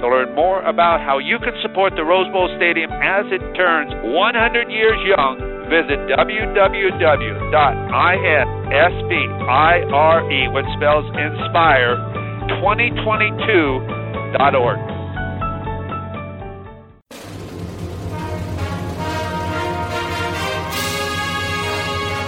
To learn more about how you can support the Rose Bowl Stadium as it turns 100 years young, visit www.inspire, which spells inspire, 2022.org.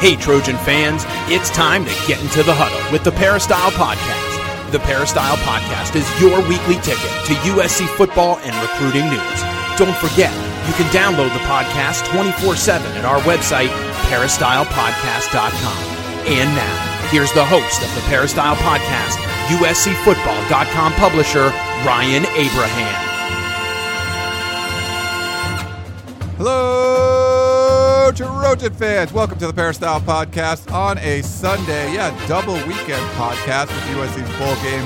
Hey, Trojan fans, it's time to get into the huddle with the Peristyle Podcast. The Peristyle Podcast is your weekly ticket to USC football and recruiting news. Don't forget, you can download the podcast 24 7 at our website, peristylepodcast.com. And now, here's the host of the Peristyle Podcast, USCFootball.com publisher, Ryan Abraham. Hello, Trojan fans. Welcome to the Peristyle Podcast on a Sunday. Yeah, double weekend podcast with USC's bowl game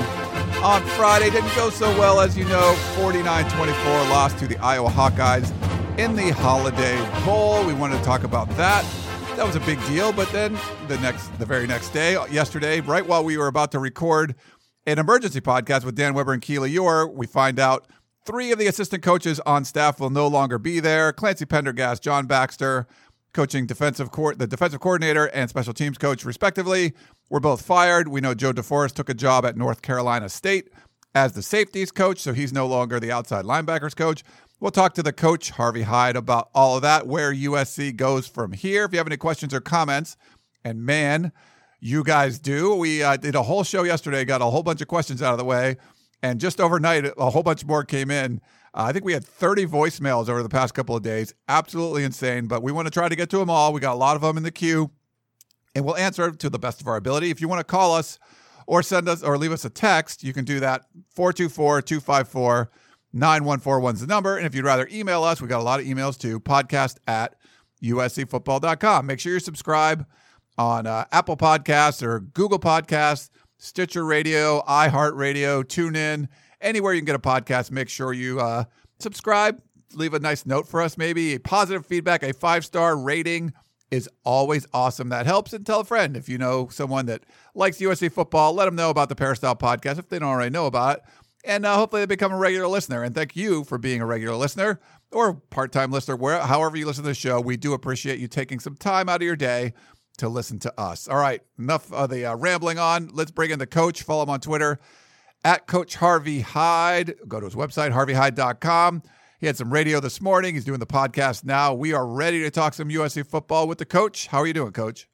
on Friday. Didn't go so well, as you know. 49 24 lost to the Iowa Hawkeyes in the Holiday Bowl. We wanted to talk about that. That was a big deal. But then the next, the very next day, yesterday, right while we were about to record an emergency podcast with Dan Weber and Keely Eure, we find out Three of the assistant coaches on staff will no longer be there. Clancy Pendergast, John Baxter, coaching defensive court, the defensive coordinator and special teams coach, respectively, were both fired. We know Joe DeForest took a job at North Carolina State as the safeties coach, so he's no longer the outside linebackers coach. We'll talk to the coach, Harvey Hyde, about all of that, where USC goes from here. If you have any questions or comments, and man, you guys do. We uh, did a whole show yesterday, got a whole bunch of questions out of the way. And just overnight, a whole bunch more came in. Uh, I think we had 30 voicemails over the past couple of days. Absolutely insane, but we want to try to get to them all. We got a lot of them in the queue, and we'll answer to the best of our ability. If you want to call us or send us or leave us a text, you can do that 424 254 9141 is the number. And if you'd rather email us, we got a lot of emails too podcast at uscfootball.com. Make sure you subscribe on uh, Apple Podcasts or Google Podcasts Stitcher Radio, iHeartRadio, TuneIn, anywhere you can get a podcast. Make sure you uh, subscribe, leave a nice note for us, maybe a positive feedback, a five star rating is always awesome. That helps. And tell a friend if you know someone that likes USC football, let them know about the Peristyle podcast if they don't already know about it. And uh, hopefully they become a regular listener. And thank you for being a regular listener or part time listener, where, however you listen to the show. We do appreciate you taking some time out of your day to listen to us. All right, enough of the uh, rambling on. Let's bring in the coach. Follow him on Twitter at Coach Harvey Hyde. Go to his website, harveyhyde.com. He had some radio this morning. He's doing the podcast now. We are ready to talk some USC football with the coach. How are you doing, Coach?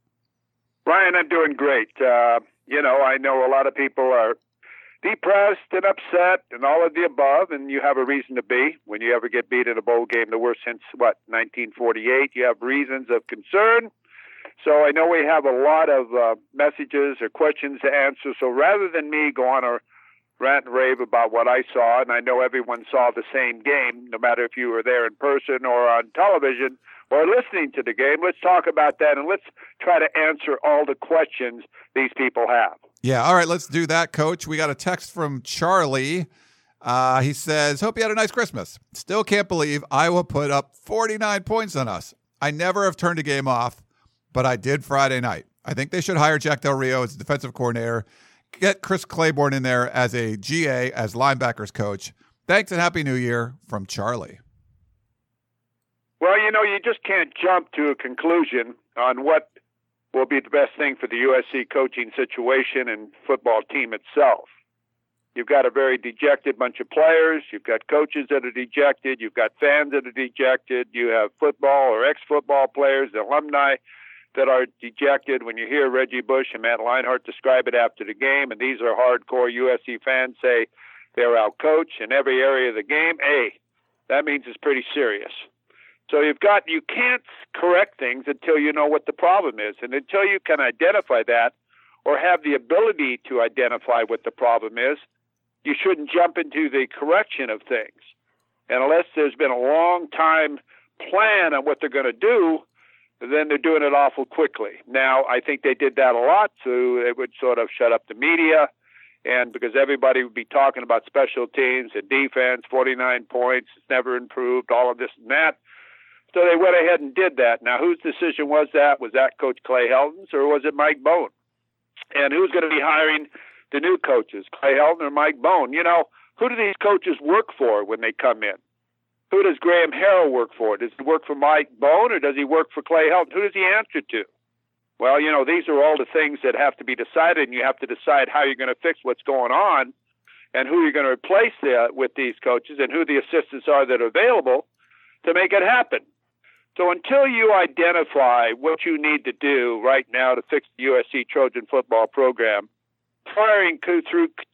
Ryan, I'm doing great. Uh, you know, I know a lot of people are depressed and upset and all of the above, and you have a reason to be. When you ever get beat in a bowl game, the worst since, what, 1948, you have reasons of concern so I know we have a lot of uh, messages or questions to answer. So rather than me go on a rant and rave about what I saw, and I know everyone saw the same game, no matter if you were there in person or on television or listening to the game, let's talk about that and let's try to answer all the questions these people have. Yeah, all right, let's do that, Coach. We got a text from Charlie. Uh, he says, Hope you had a nice Christmas. Still can't believe Iowa put up 49 points on us. I never have turned a game off but I did Friday night. I think they should hire Jack Del Rio as defensive coordinator, get Chris Claiborne in there as a GA, as linebackers coach. Thanks and Happy New Year from Charlie. Well, you know, you just can't jump to a conclusion on what will be the best thing for the USC coaching situation and football team itself. You've got a very dejected bunch of players. You've got coaches that are dejected. You've got fans that are dejected. You have football or ex football players, alumni that are dejected when you hear Reggie Bush and Matt Leinart describe it after the game, and these are hardcore USC fans say they're out coached in every area of the game. Hey, that means it's pretty serious. So you've got you can't correct things until you know what the problem is, and until you can identify that or have the ability to identify what the problem is, you shouldn't jump into the correction of things. And unless there's been a long time plan on what they're going to do, then they're doing it awful quickly. Now, I think they did that a lot, so it would sort of shut up the media, and because everybody would be talking about special teams and defense, 49 points, it's never improved, all of this and that. So they went ahead and did that. Now, whose decision was that? Was that Coach Clay Helton's or was it Mike Bohn? And who's going to be hiring the new coaches, Clay Helton or Mike Bohn? You know, who do these coaches work for when they come in? Who does Graham Harrell work for? Does he work for Mike Bohn or does he work for Clay Helton? Who does he answer to? Well, you know, these are all the things that have to be decided, and you have to decide how you're going to fix what's going on and who you're going to replace the, with these coaches and who the assistants are that are available to make it happen. So until you identify what you need to do right now to fix the USC Trojan football program, firing through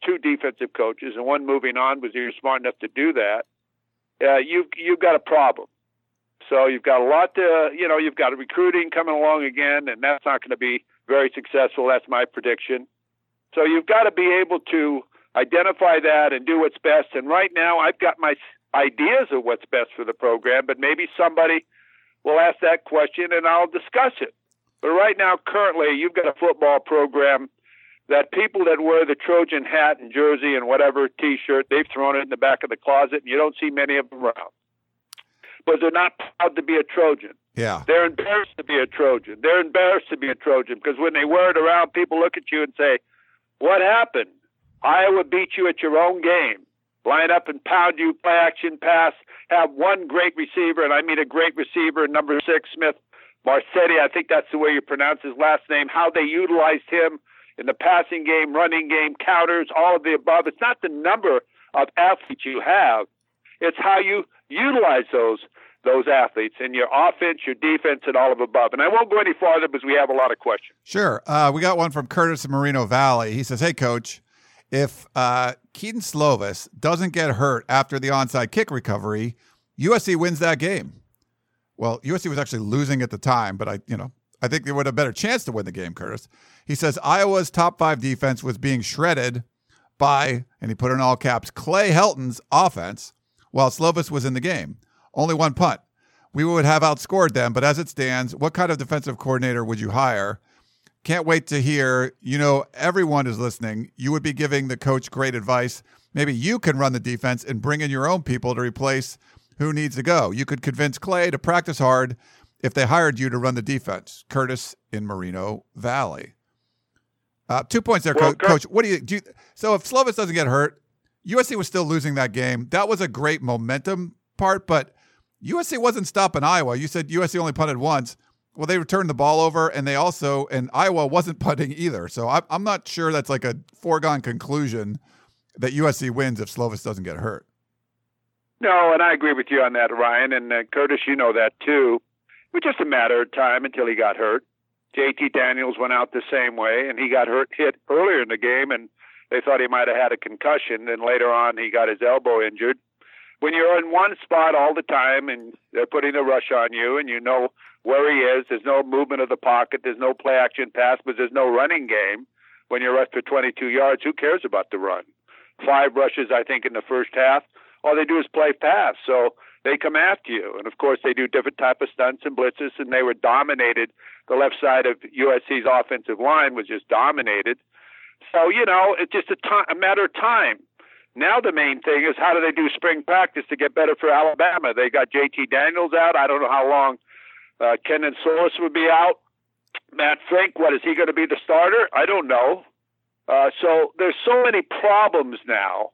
two defensive coaches and one moving on was you're smart enough to do that, uh, you've you've got a problem. So you've got a lot to you know you've got recruiting coming along again, and that's not going to be very successful. That's my prediction. So you've got to be able to identify that and do what's best. And right now, I've got my ideas of what's best for the program, but maybe somebody we'll ask that question and I'll discuss it. But right now, currently, you've got a football program that people that wear the Trojan hat and jersey and whatever T-shirt, they've thrown it in the back of the closet, and you don't see many of them around. But they're not proud to be a Trojan. Yeah. They're embarrassed to be a Trojan. They're embarrassed to be a Trojan because when they wear it around, people look at you and say, "What happened? Iowa beat you at your own game line up and pound you, play action pass, have one great receiver, and I mean a great receiver, number six, Smith Marsette. I think that's the way you pronounce his last name. How they utilized him in the passing game, running game, counters, all of the above. It's not the number of athletes you have, it's how you utilize those those athletes in your offense, your defense, and all of above. And I won't go any farther because we have a lot of questions. Sure. Uh, we got one from Curtis in Moreno Valley. He says, Hey, coach, if uh, Kedon Slovis doesn't get hurt after the onside kick recovery, USC wins that game. Well, USC was actually losing at the time, but I, you know, I think they would have a better chance to win the game, Curtis. He says Iowa's top five defense was being shredded by, and he put in all caps, Clay Helton's offense while Slovis was in the game. Only one punt. We would have outscored them, but as it stands, what kind of defensive coordinator would you hire? Can't wait to hear. You know, everyone is listening. You would be giving the coach great advice. Maybe you can run the defense and bring in your own people to replace who needs to go. You could convince Clay to practice hard if they hired you to run the defense. Curtis in Moreno Valley. Uh, two points there, well, coach. What do you do? You, so if Slovis doesn't get hurt, USC was still losing that game. That was a great momentum part, but USC wasn't stopping Iowa. You said USC only punted once. Well, they returned the ball over, and they also and Iowa wasn't punting either. So I, I'm not sure that's like a foregone conclusion that USC wins if Slovis doesn't get hurt. No, and I agree with you on that, Ryan and uh, Curtis. You know that too. Was just a matter of time until he got hurt. JT Daniels went out the same way, and he got hurt hit earlier in the game, and they thought he might have had a concussion. Then later on, he got his elbow injured. When you're in one spot all the time, and they're putting a rush on you, and you know where he is. There's no movement of the pocket. There's no play action pass, but there's no running game. When you're rushed for 22 yards, who cares about the run? Five rushes, I think, in the first half. All they do is play pass. So they come after you. And of course, they do different type of stunts and blitzes, and they were dominated. The left side of USC's offensive line was just dominated. So you know, it's just a, matter of time. Now the main thing is how do they do spring practice to get better for Alabama? They got JT Daniels out. I don't know how long uh, Kendon Slovis would be out. Matt Fink, what is he going to be the starter? I don't know. Uh, so there's so many problems now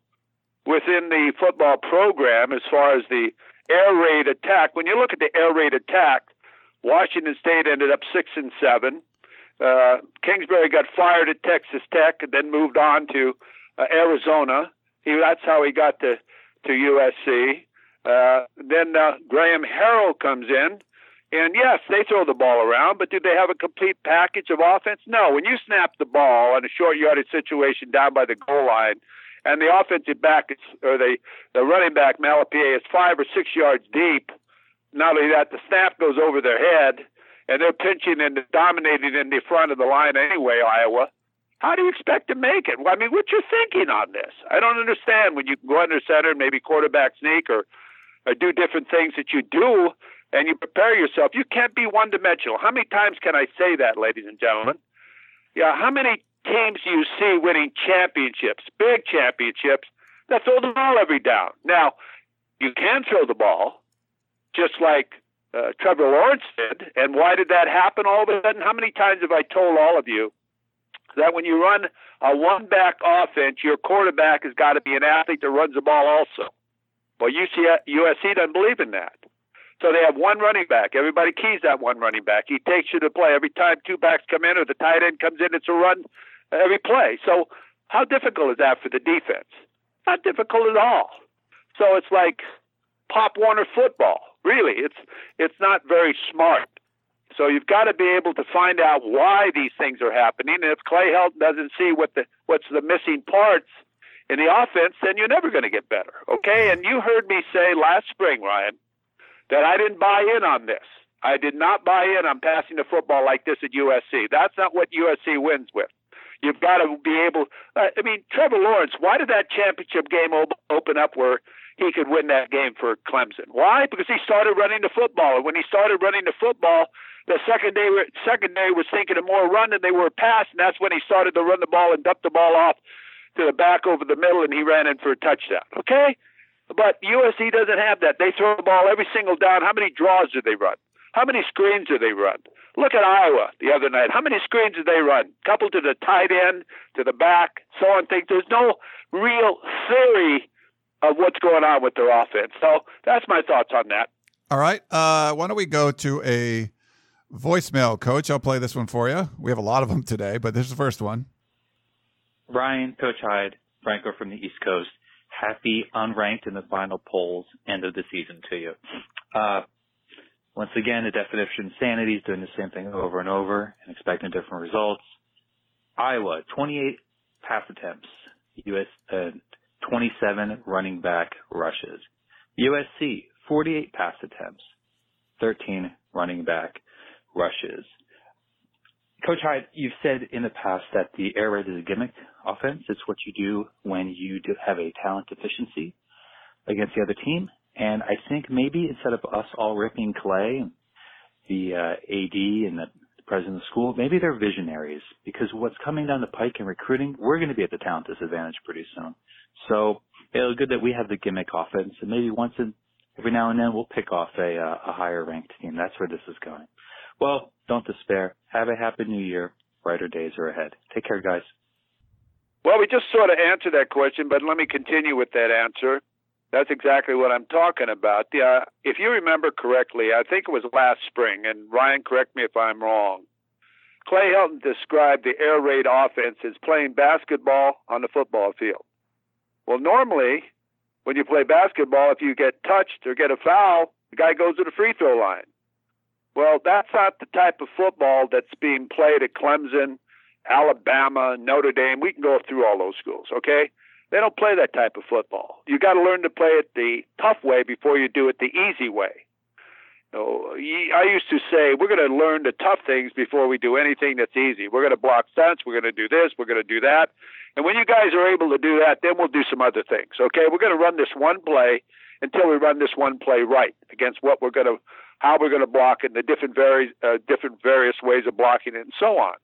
within the football program as far as the air raid attack. When you look at the air raid attack, Washington State ended up six and seven. Uh, Kingsbury got fired at Texas Tech and then moved on to uh, Arizona. He, that's how he got to to USC. Uh, then uh, Graham Harrell comes in and yes, they throw the ball around, but do they have a complete package of offense? No. When you snap the ball on a short yardage situation down by the goal line, and the offensive back is, or the the running back Malepeai is five or six yards deep. Not only that, the snap goes over their head, and they're pinching and dominating in the front of the line anyway. Iowa. How do you expect to make it? Well, I mean, what you're thinking on this? I don't understand when you go under center, maybe quarterback sneak or, or do different things that you do and you prepare yourself. You can't be one dimensional. How many times can I say that, ladies and gentlemen? Yeah, how many teams you see winning championships, big championships, that throw the ball every down? Now, you can throw the ball, just like uh, Trevor Lawrence did. And why did that happen all of a sudden? How many times have I told all of you that when you run a one back offense, your quarterback has got to be an athlete that runs the ball also? Well, UC, USC doesn't believe in that. So they have one running back. Everybody keys that one running back. He takes you to play every time two backs come in or the tight end comes in. It's a run every play. So how difficult is that for the defense? Not difficult at all. So it's like Pop Warner football. Really, it's it's not very smart. So you've got to be able to find out why these things are happening. And if Clay Helton doesn't see what the what's the missing parts in the offense, then you're never going to get better. Okay? And you heard me say last spring, Ryan, that I didn't buy in on this. I did not buy in on passing the football like this at USC. That's not what USC wins with. You've got to be able. Uh, I mean, Trevor Lawrence. Why did that championship game op- open up where he could win that game for Clemson? Why? Because he started running the football, and when he started running the football, the second day secondary was thinking of more run than they were pass, and that's when he started to run the ball and dump the ball off to the back over the middle, and he ran in for a touchdown. Okay, but USC doesn't have that. They throw the ball every single down. How many draws do they run? How many screens do they run? Look at Iowa the other night. How many screens did they run? Couple to the tight end, to the back, so on. Things. There's no real theory of what's going on with their offense. So that's my thoughts on that. All right. Uh, why don't we go to a voicemail, Coach? I'll play this one for you. We have a lot of them today, but this is the first one. Ryan, Coach Hyde, Franco from the East Coast. Happy unranked in the final polls end of the season to you. Uh, once again, the definition of insanity is doing the same thing over and over and expecting different results. Iowa, 28 pass attempts. US, uh, 27 running back rushes. USC, 48 pass attempts. 13 running back rushes. Coach Hyde, you've said in the past that the air raid is a gimmick offense. It's what you do when you do have a talent deficiency against the other team. And I think maybe instead of us all ripping Clay, the uh, AD and the president of the school, maybe they're visionaries because what's coming down the pike in recruiting, we're going to be at the talent disadvantage pretty soon. So it's good that we have the gimmick offense, and maybe once in every now and then we'll pick off a, uh, a higher ranked team. That's where this is going. Well, don't despair. Have a happy new year. Brighter days are ahead. Take care, guys. Well, we just sort of answered that question, but let me continue with that answer. That's exactly what I'm talking about. The, Uh, if you remember correctly, I think it was last spring, and Ryan, correct me if I'm wrong. Clay Helton described the air raid offense as playing basketball on the football field. Well, normally, when you play basketball, if you get touched or get a foul, the guy goes to the free throw line. Well, that's not the type of football that's being played at Clemson, Alabama, Notre Dame. We can go through all those schools, okay? They don't play that type of football. You got to learn to play it the tough way before you do it the easy way. You know, I used to say we're going to learn the tough things before we do anything that's easy. We're going to block stunts. We're going to do this. We're going to do that. And when you guys are able to do that, then we'll do some other things. Okay, we're going to run this one play until we run this one play right against what we're going to, how we're going to block and the different various uh, different various ways of blocking it, and so on.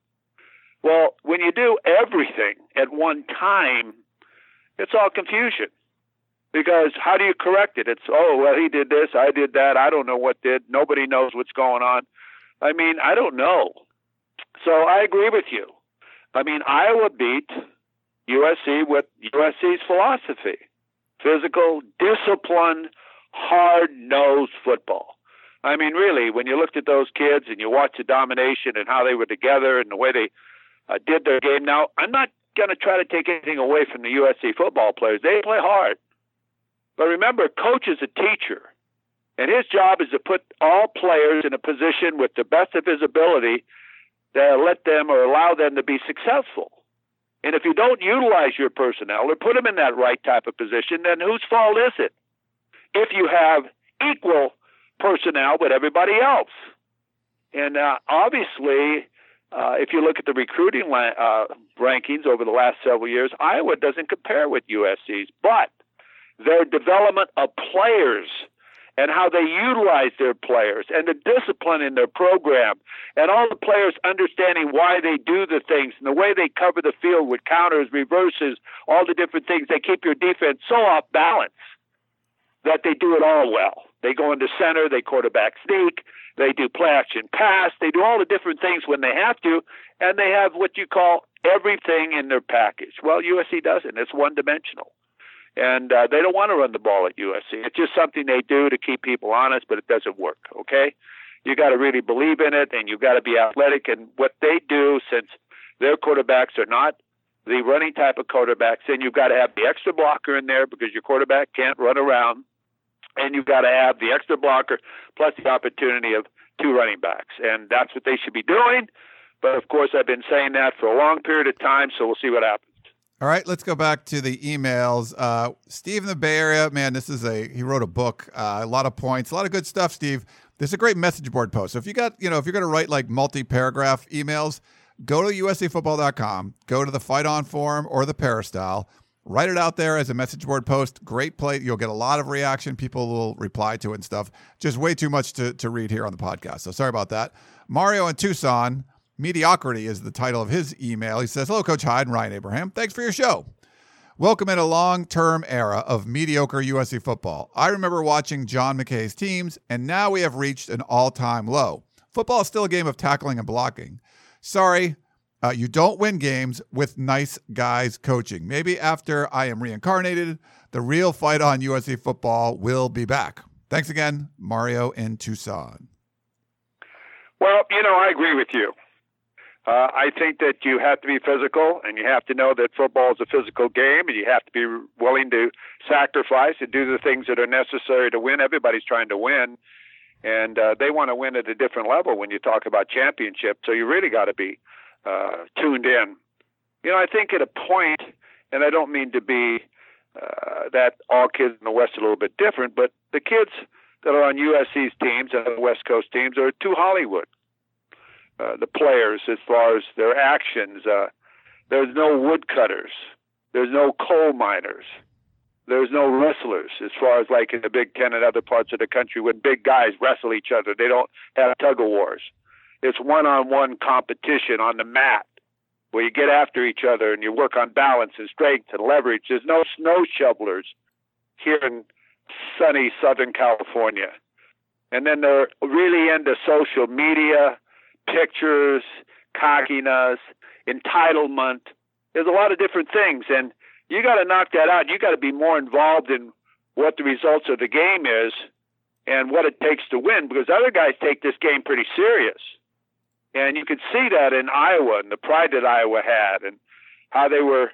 Well, when you do everything at one time, it's all confusion. Because how do you correct it? It's, oh, well, he did this, I did that, I don't know what did, nobody knows what's going on. I mean, I don't know. So I agree with you. I mean, Iowa beat USC with USC's philosophy physical, disciplined, hard nosed football. I mean, really, when you looked at those kids and you watched the domination and how they were together and the way they uh, did their game. Now, I'm not going to try to take anything away from the USC football players. They play hard. But remember, coach is a teacher, and his job is to put all players in a position with the best of his ability to let them or allow them to be successful. And if you don't utilize your personnel or put them in that right type of position, then whose fault is it? If you have equal personnel with everybody else. And uh, obviously, uh, if you look at the recruiting uh, rankings over the last several years, Iowa doesn't compare with USC's, but their development of players and how they utilize their players and the discipline in their program and all the players understanding why they do the things and the way they cover the field with counters, reverses, all the different things. They keep your defense so off balance that they do it all well. They go into center, they quarterback sneak, they do play action pass, they do all the different things when they have to, and they have what you call everything in their package. Well, USC doesn't. It's one dimensional and uh, they don't want to run the ball at USC. It's just something they do to keep people honest, but it doesn't work. Okay, you got to really believe in it, and you got to be athletic. And what they do, since their quarterbacks are not the running type of quarterbacks, then you've got to have the extra blocker in there because your quarterback can't run around, and you've got to have the extra blocker plus the opportunity of two running backs, and that's what they should be doing. But of course, I've been saying that for a long period of time, so we'll see what happens. All right, let's go back to the emails. Uh, Steve in the Bay Area, man, this is a he wrote a book, uh, a lot of points, a lot of good stuff. Steve, this is a great message board post. So if you got, you know, if you're going to write like multi-paragraph emails, go to uscfootball.com, go to the Fight On forum or the Peristyle, write it out there as a message board post. Great play. You'll get a lot of reaction. People will reply to it and stuff. Just way too much to, to read here on the podcast. So sorry about that. Mario in Tucson Mediocrity is the title of his email. He says, Hello, Coach Hyde and Ryan Abraham. Thanks for your show. Welcome in a long term era of mediocre USC football. I remember watching John McKay's teams, and now we have reached an all time low. Football is still a game of tackling and blocking. Sorry, uh, you don't win games with nice guys coaching. Maybe after I am reincarnated, the real fight on USC football will be back. Thanks again, Mario in Tucson. Well, you know, I agree with you. Uh, I think that you have to be physical, and you have to know that football is a physical game, and you have to be willing to sacrifice and do the things that are necessary to win. Everybody's trying to win, and uh, they want to win at a different level when you talk about championship. So you really got to be uh, tuned in. You know, I think at a point, and I don't mean to be uh, that all kids in the West are a little bit different, but the kids that are on USC's teams and the West Coast teams are too Hollywood. Uh, the players as far as their actions. Uh, there's no woodcutters. There's no coal miners. There's no wrestlers as far as like in the Big Ten and other parts of the country when big guys wrestle each other. They don't have tug of wars. It's one on one competition on the mat where you get after each other and you work on balance and strength and leverage. There's no snow shovelers here in sunny Southern California. And then they're really into social media pictures, cockiness, entitlement. There's a lot of different things, and you got to knock that out. You got to be more involved in what the results of the game is and what it takes to win, because other guys take this game pretty serious, and you could see that in Iowa and the pride that Iowa had, and how they were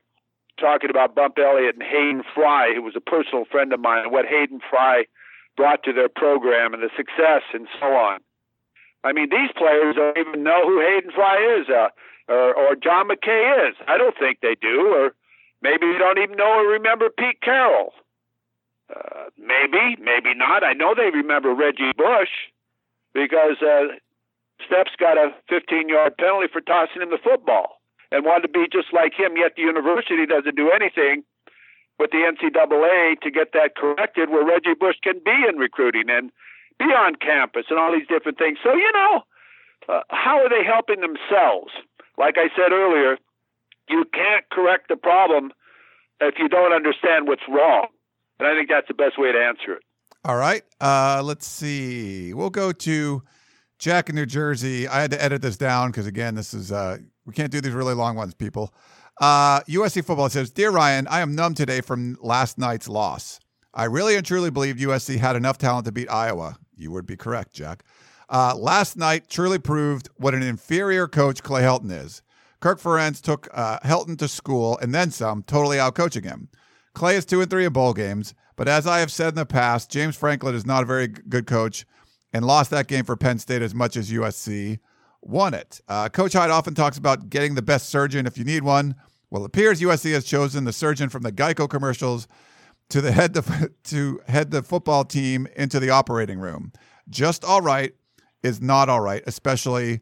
talking about Bump Elliott and Hayden Fry, who was a personal friend of mine, and what Hayden Fry brought to their program and the success and so on. I mean, these players don't even know who Hayden Fry is uh, or, or John McKay is. I don't think they do, or maybe they don't even know or remember Pete Carroll. Uh, maybe, maybe not. I know they remember Reggie Bush because uh, Steps got a 15 yard penalty for tossing him the football and wanted to be just like him, yet the university doesn't do anything with the NCAA to get that corrected where Reggie Bush can be in recruiting. And be on campus and all these different things. So, you know, uh, how are they helping themselves? Like I said earlier, you can't correct the problem if you don't understand what's wrong. And I think that's the best way to answer it. All right. Uh, let's see. We'll go to Jack in New Jersey. I had to edit this down because, again, this is, uh, we can't do these really long ones, people. Uh, USC football says, Dear Ryan, I am numb today from last night's loss. I really and truly believe USC had enough talent to beat Iowa. You would be correct, Jack. Uh, last night truly proved what an inferior coach Clay Helton is. Kirk Ferentz took uh, Helton to school and then some, totally outcoaching him. Clay is two and three in bowl games, but as I have said in the past, James Franklin is not a very good coach and lost that game for Penn State as much as USC won it. Uh, coach Hyde often talks about getting the best surgeon if you need one. Well, it appears USC has chosen the surgeon from the Geico commercials to the head the, to head the football team into the operating room. Just all right is not all right, especially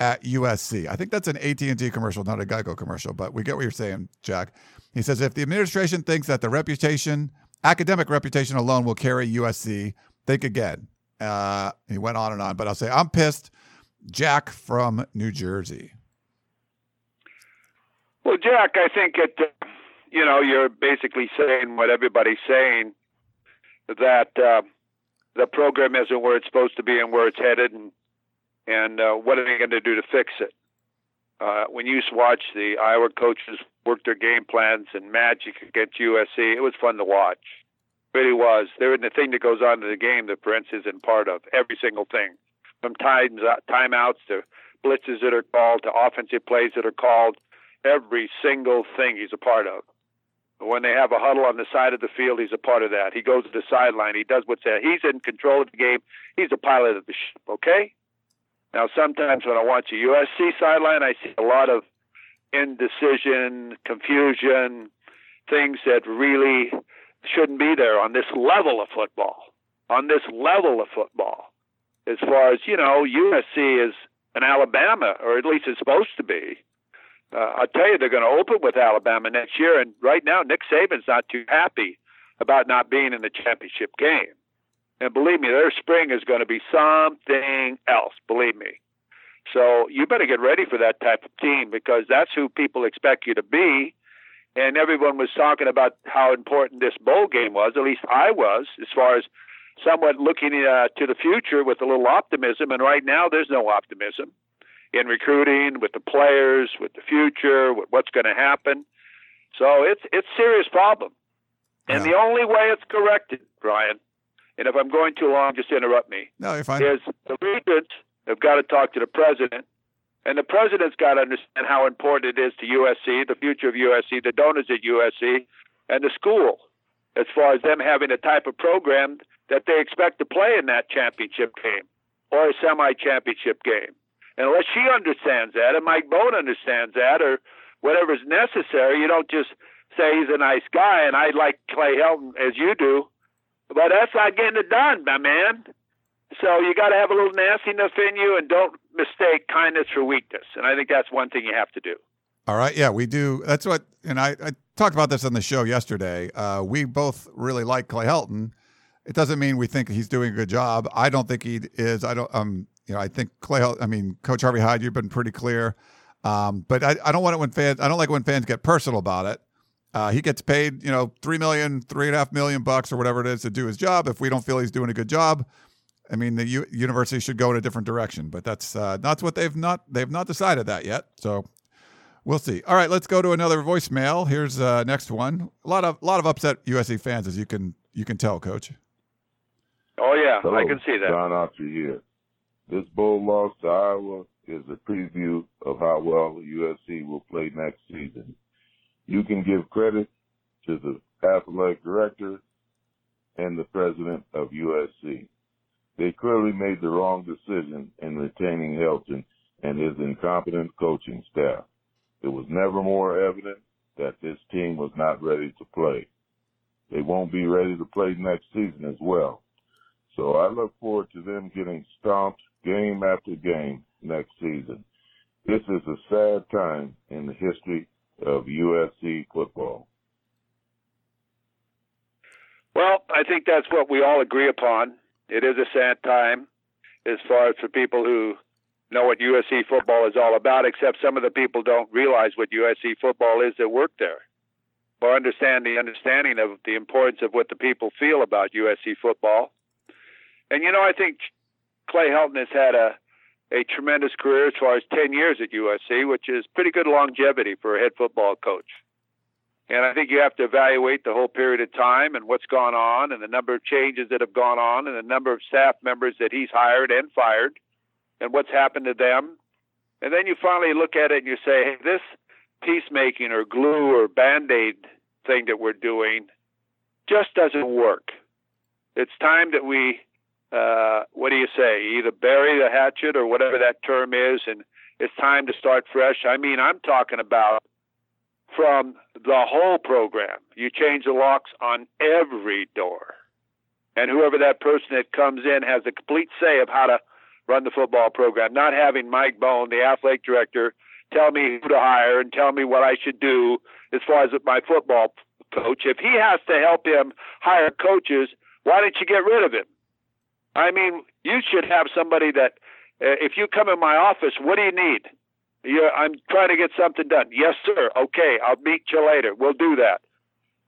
at USC. I think that's an AT&T commercial, not a Geico commercial, but we get what you're saying, Jack. He says if the administration thinks that the reputation, academic reputation alone will carry USC, think again. Uh, he went on and on, but I'll say I'm pissed. Jack from New Jersey. Well, Jack, I think it. Uh, you know, you're basically saying what everybody's saying that uh, the program isn't where it's supposed to be and where it's headed, and and uh, what are they going to do to fix it? Uh, when you watch the Iowa coaches work their game plans and magic against USC, it was fun to watch. Really was. There the thing that goes on in the game that Ferentz isn't part of. Every single thing, from times uh, timeouts to blitzes that are called to offensive plays that are called. Every single thing he's a part of. When they have a huddle on the side of the field, he's a part of that. He goes to the sideline. He does what's there. He's in control of the game. He's a pilot of the ship. Okay. Now, sometimes when I watch a USC sideline, I see a lot of indecision, confusion, things that really shouldn't be there on this level of football. On this level of football, as far as you know, USC is an Alabama, or at least it's supposed to be. Uh, I'll tell you, they're going to open with Alabama next year, and right now Nick Saban's not too happy about not being in the championship game. And believe me, their spring is going to be something else. Believe me. So you better get ready for that type of team because that's who people expect you to be. And everyone was talking about how important this bowl game was. At least I was, as far as somewhat looking uh, to the future with a little optimism. And right now, there's no optimism in recruiting, with the players, with the future, with what's going to happen. So it's it's serious problem. And yeah. the only way it's corrected, Brian, and if I'm going too long, just interrupt me. No, you're fine. Is the regents have got to talk to the president, and the president's got to understand how important it is to USC, the future of USC, the donors at USC, and the school, as far as them having a type of program that they expect to play in that championship game or a semi-championship game. And unless she understands that, and Mike Bohn understands that, or whatever's necessary, you don't just say he's a nice guy and I like Clay Helton as you do. But that's not getting it done, my man. So you got to have a little nastiness in you, and don't mistake kindness for weakness. And I think that's one thing you have to do. All right, yeah, we do. That's what, and I, I talked about this on the show yesterday. Uh, we both really like Clay Helton. It doesn't mean we think he's doing a good job. I don't think he is. I don't. Um, you know, I think Clay. I mean, Coach Harvey Hyde, you've been pretty clear. Um, but I, I don't want it when fans. I don't like when fans get personal about it. Uh, he gets paid, you know, three million, three and a half million bucks or whatever it is to do his job. If we don't feel he's doing a good job, I mean, the U- university should go in a different direction. But that's uh, that's what they've not they've not decided that yet. So we'll see. All right, let's go to another voicemail. Here's uh, next one. A lot of a lot of upset USC fans, as you can you can tell, Coach. Oh yeah, Hello, I can see that. John Archer here. This bowl loss to Iowa is a preview of how well USC will play next season. You can give credit to the athletic director and the president of USC. They clearly made the wrong decision in retaining Helton and his incompetent coaching staff. It was never more evident that this team was not ready to play. They won't be ready to play next season as well. So I look forward to them getting stomped game after game next season. This is a sad time in the history of USC football. Well, I think that's what we all agree upon. It is a sad time as far as for people who know what USC football is all about, except some of the people don't realize what USC football is that work there or understand the understanding of the importance of what the people feel about USC football. And you know, I think Clay Helton has had a a tremendous career as far as 10 years at USC, which is pretty good longevity for a head football coach. And I think you have to evaluate the whole period of time and what's gone on and the number of changes that have gone on and the number of staff members that he's hired and fired and what's happened to them. And then you finally look at it and you say, hey, this peacemaking or glue or band aid thing that we're doing just doesn't work. It's time that we uh, what do you say? Either bury the hatchet or whatever that term is, and it's time to start fresh. I mean, I'm talking about from the whole program. You change the locks on every door. And whoever that person that comes in has a complete say of how to run the football program, not having Mike Bohn, the athletic director, tell me who to hire and tell me what I should do as far as my football coach. If he has to help him hire coaches, why don't you get rid of him? I mean, you should have somebody that, uh, if you come in my office, what do you need? You I'm trying to get something done. Yes, sir. Okay, I'll meet you later. We'll do that.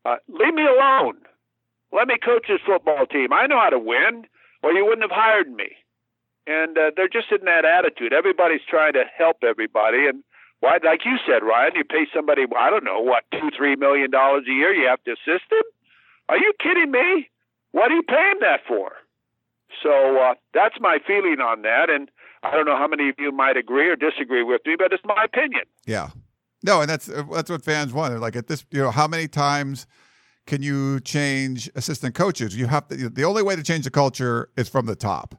Uh, leave me alone. Let me coach this football team. I know how to win, or you wouldn't have hired me. And uh, they're just in that attitude. Everybody's trying to help everybody, and why, like you said, Ryan, you pay somebody I don't know what two, three million dollars a year. You have to assist them. Are you kidding me? What are you paying that for? So uh, that's my feeling on that, and I don't know how many of you might agree or disagree with me, but it's my opinion. Yeah, no, and that's uh, that's what fans want. Like at this, you know, how many times can you change assistant coaches? You have to. The only way to change the culture is from the top,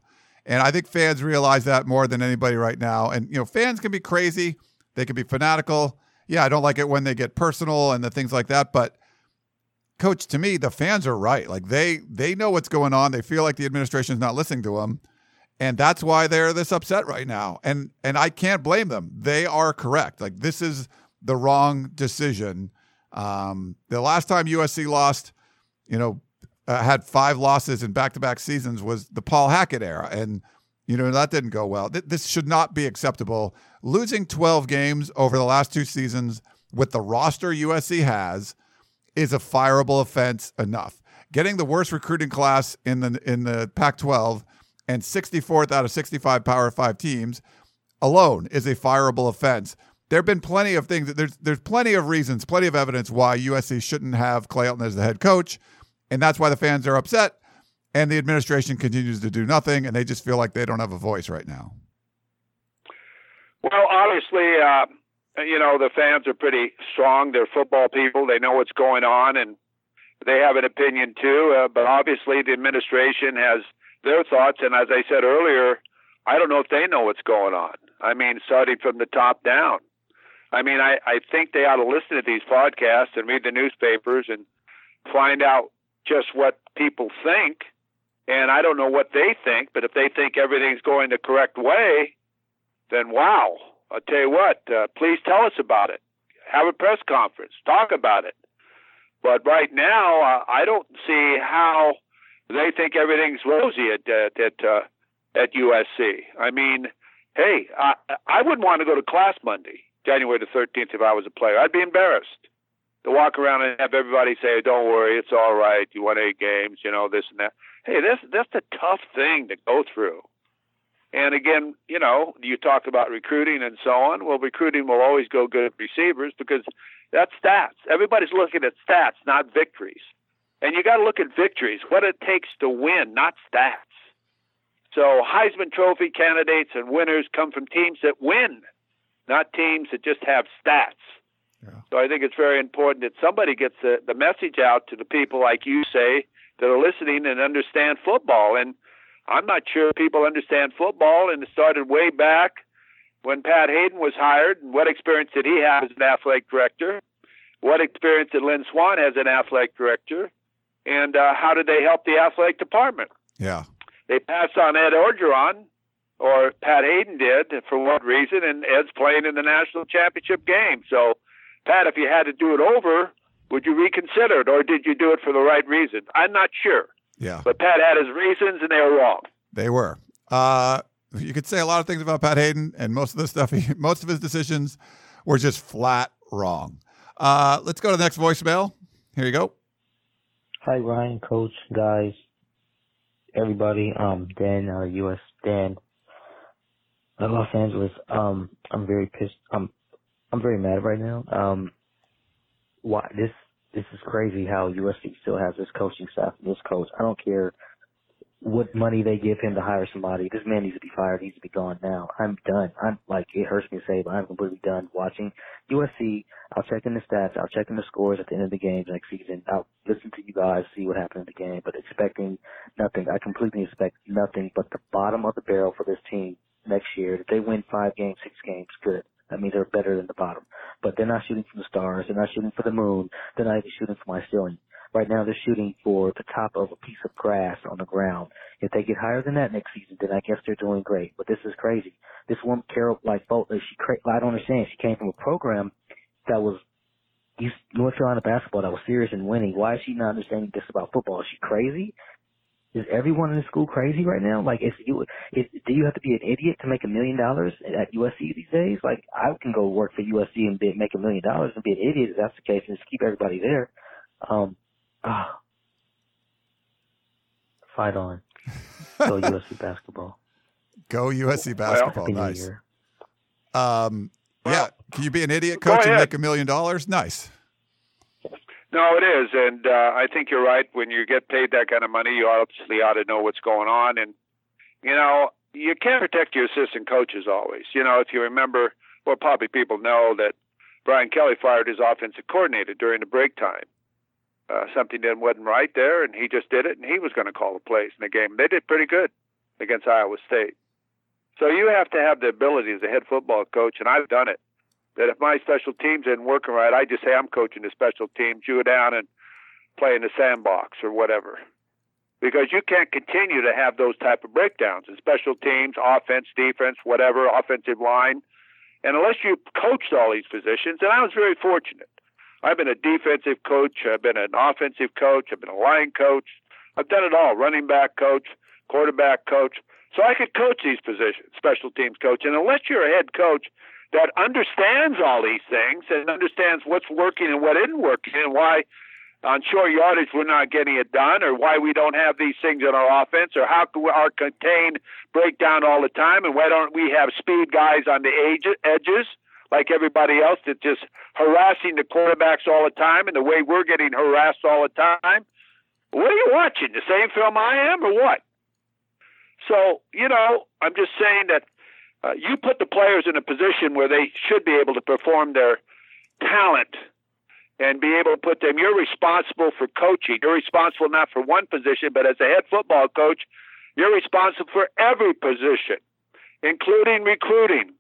and I think fans realize that more than anybody right now. And you know, fans can be crazy, they can be fanatical. Yeah, I don't like it when they get personal and the things like that, but coach to me the fans are right like they they know what's going on they feel like the administration is not listening to them and that's why they're this upset right now. And and i can't blame them. They are correct. Like this is the wrong decision. Um, the last time usc lost you know uh, had five losses in back-to-back seasons was the paul hackett era. And you know that didn't go well. Th- this should not be acceptable. Losing 12 games over the last two seasons with the roster usc has is a fireable offense enough. Getting the worst recruiting class in the in the pac 12 and 64th out of 65 Power 5 teams alone is a fireable offense. There have been plenty of things. There's there's plenty of reasons, plenty of evidence why USC shouldn't have Clay Helton as the head coach, and that's why the fans are upset. And the administration continues to do nothing, and they just feel like they don't have a voice right now. Well, obviously, uh, you know the fans are pretty strong. They're football people. They know what's going on, and they have an opinion too. Uh, but obviously, the administration has their thoughts. And as I said earlier, I don't know if they know what's going on. I mean, starting from the top down. I mean, I, I think they ought to listen to these podcasts and read the newspapers and find out just what people think. And I don't know what they think, but if they think everything's going the correct way, then wow. I'll tell you what, uh, please tell us about it. Have a press conference, talk about it. But right now, uh, I don't see how they think everything's rosy at at at, uh, at USC. I mean, hey, I, I wouldn't want to go to class Monday, January the 13th, if I was a player. I'd be embarrassed to walk around and have everybody say, "Don't worry, it's all right. You won eight games, you know this and that." Hey, that's that's a tough thing to go through. And again, you know, you talk about recruiting and so on. Well, recruiting will always go good at receivers because that's stats. Everybody's looking at stats, not victories. And you got to look at victories, what it takes to win, not stats. So Heisman Trophy candidates and winners come from teams that win, not teams that just have stats. Yeah. So I think it's very important that somebody gets the, the message out to the people like you say that are listening and understand football. And I'm not sure people understand football, and it started way back when Pat Haden was hired. And what experience did he have as an athletic director? What experience did Lynn Swann as an athletic director? And uh, how did they help the athletic department? Yeah. They passed on Ed Orgeron, or Pat Haden did, for what reason, and Ed's playing in the national championship game. So, Pat, if you had to do it over, would you reconsider it, or did you do it for the right reason? I'm not sure. Yeah. But Pat had his reasons, and they were wrong. They were. Uh, you could say a lot of things about Pat Haden, and most of the stuff, he, most of his decisions were just flat wrong. Uh, let's go to the next voicemail. Here you go. Hi, Ryan, Coach, guys, everybody. Um, Dan, uh, U.S. Dan, uh, Los Angeles. Um, I'm very pissed. I'm, I'm very mad right now. Um, why this this is crazy how USC still has this coaching staff, this coach. I don't care what money they give him to hire somebody. This man needs to be fired. He needs to be gone now. I'm done. I'm like it hurts me to say, but I'm completely done watching USC. I'll check in the stats. I'll check in the scores at the end of the games next season. I'll listen to you guys, see what happened in the game, but expecting nothing. I completely expect nothing but the bottom of the barrel for this team next year. If they win five games, six games, good. That means they're better than the bottom. But they're not shooting for the stars. They're not shooting for the moon. They're not even shooting for my ceiling. Right now, they're shooting for the top of a piece of grass on the ground. If they get higher than that next season, then I guess they're doing great. But this is crazy. This woman, Carol, like, she, cra- I don't understand. She came from a program that was North Carolina basketball that was serious and winning. Why is she not understanding this about football? Is she crazy? is everyone in the school crazy right now? Like, is you, do you have to be an idiot to make a million dollars at USC these days? Like, I can go work for USC and be, make a million dollars and be an idiot if that's the case and just keep everybody there. Um, ah, fight on. Go USC basketball. Go USC basketball. Happy New nice. Year. Um, yeah. Can you be an idiot coach and make a million dollars? Nice. No, it is, and uh, I think you're right. When you get paid that kind of money, you obviously ought to know what's going on, and you know you can't protect your assistant coaches always. You know, if you remember, well, probably people know that Brian Kelly fired his offensive coordinator during the break time. Uh, something didn't wasn't right there, and he just did it, and he was going to call the plays in the game. They did pretty good against Iowa State. So you have to have the ability as a head football coach, and I've done it that if my special teams isn't working right, I just say I'm coaching the special teams. You go down and play in the sandbox or whatever, because you can't continue to have those type of breakdowns in special teams, offense, defense, whatever, offensive line, and unless you coached all these positions. And I was very fortunate. I've been a defensive coach. I've been an offensive coach. I've been a line coach. I've done it all: running back coach, quarterback coach. So I could coach these positions, special teams coach. And unless you're a head coach that understands all these things and understands what's working and what isn't working and why on short yardage we're not getting it done or why we don't have these things in our offense or how can our contain break down all the time and why don't we have speed guys on the edges like everybody else that's just harassing the quarterbacks all the time and the way we're getting harassed all the time. What are you watching? The same film I am or what? So, you know, I'm just saying that uh, you put the players in a position where they should be able to perform their talent and be able to put them. You're responsible for coaching. You're responsible not for one position, but as a head football coach, you're responsible for every position, including recruiting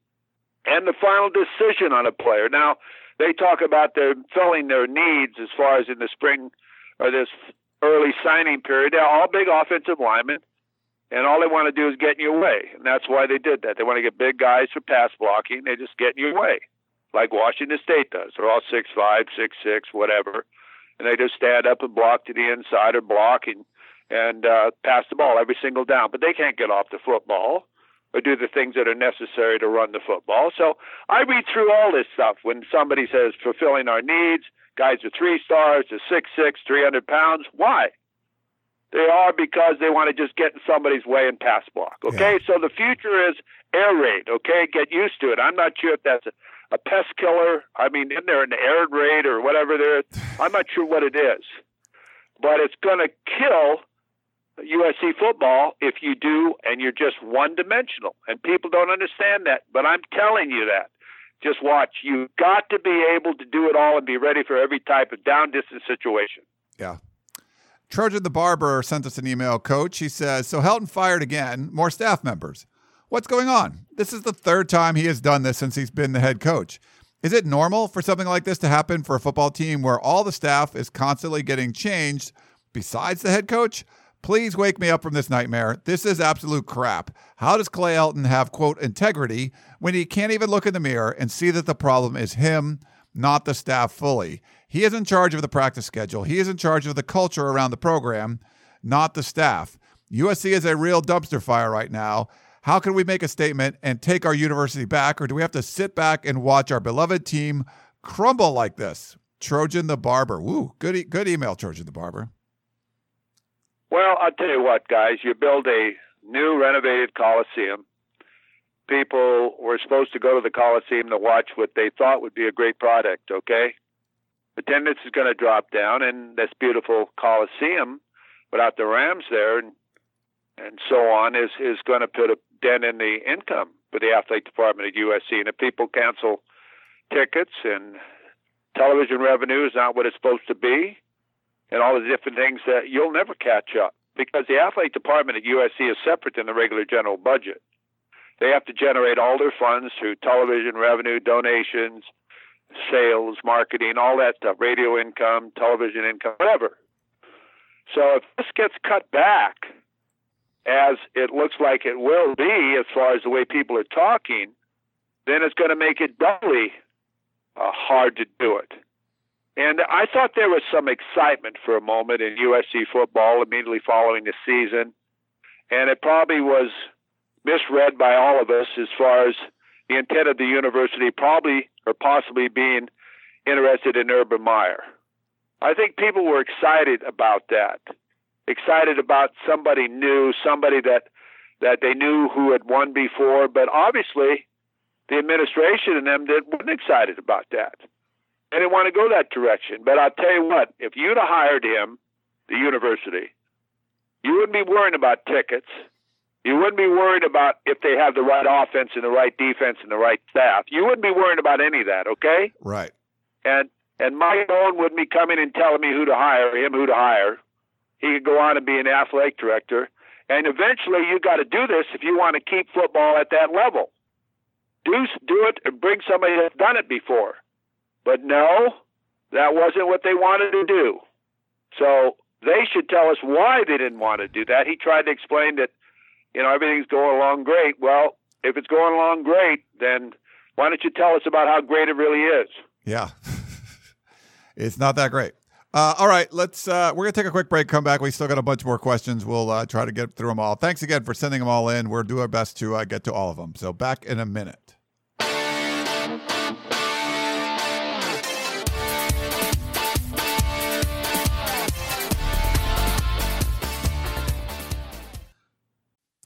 and the final decision on a player. Now, they talk about their filling their needs as far as in the spring or this early signing period. They're all big offensive linemen and all they want to do is get in your way. And that's why they did that. They want to get big guys for pass blocking. They just get in your way, like Washington State does. They're all six five, six six, whatever, and they just stand up and block to the inside or block and and uh, pass the ball every single down. But they can't get off the football or do the things that are necessary to run the football. So I read through all this stuff when somebody says fulfilling our needs. Guys are three stars, are six six, three hundred pounds. Why? They are because they want to just get in somebody's way and pass block. Okay, so the future is air raid. Okay, get used to it. I'm not sure if that's a, a pest killer. I mean, in there an air raid or whatever there is. I'm not sure what it is, but it's going to kill USC football if you do, and you're just one dimensional. And people don't understand that, but I'm telling you that. Just watch. You've got to be able to do it all and be ready for every type of down distance situation. Yeah. Trojan the Barber sent us an email, coach. He says, So Helton fired again, more staff members. What's going on? This is the third time he has done this since he's been the head coach. Is it normal for something like this to happen for a football team where all the staff is constantly getting changed besides the head coach? Please wake me up from this nightmare. This is absolute crap. How does Clay Helton have, quote, integrity when he can't even look in the mirror and see that the problem is him, not the staff fully? He is in charge of the practice schedule. He is in charge of the culture around the program, not the staff. USC is a real dumpster fire right now. How can we make a statement and take our university back, or do we have to sit back and watch our beloved team crumble like this? Trojan the Barber. Woo, good, e- good email, Trojan the Barber. Well, I'll tell you what, guys. You build a new renovated Coliseum. People were supposed to go to the Coliseum to watch what they thought would be a great product, okay? Attendance is going to drop down, and this beautiful Coliseum, without the Rams there and, and so on, is, is going to put a dent in the income for the athletic department at USC. And if people cancel tickets and television revenue is not what it's supposed to be, and all the different things that you'll never catch up because the athletic department at USC is separate than the regular general budget. They have to generate all their funds through television revenue, donations, sales, marketing, all that stuff, radio income, television income, whatever. So if this gets cut back, as it looks like it will be as far as the way people are talking, then it's going to make it doubly uh, hard to do it. And I thought there was some excitement for a moment in USC football immediately following the season. And it probably was misread by all of us as far as the intent of the university probably or possibly being interested in Urban Meyer. I think people were excited about that. Excited about somebody new, somebody that that they knew who had won before, but obviously the administration and them did wasn't excited about that. They didn't want to go that direction. But I'll tell you what, if you'd have hired him, the university, you wouldn't be worrying about tickets. You wouldn't be worried about if they have the right offense and the right defense and the right staff. You wouldn't be worrying about any of that, okay? Right. And and Mike Bohn wouldn't be coming and telling me who to hire, him who to hire. He could go on and be an athletic director. And eventually you got to do this if you want to keep football at that level. Do do it and bring somebody that's done it before. But no, that wasn't what they wanted to do. So they should tell us why they didn't want to do that. He tried to explain that you know, everything's going along great. Well, if it's going along great, then why don't you tell us about how great it really is? Yeah. it's not that great. Uh, all right, let's. Uh, we're gonna take a quick break. Come back. We still got a bunch more questions. We'll uh, try to get through them all. Thanks again for sending them all in. We'll do our best to uh, get to all of them. So back in a minute.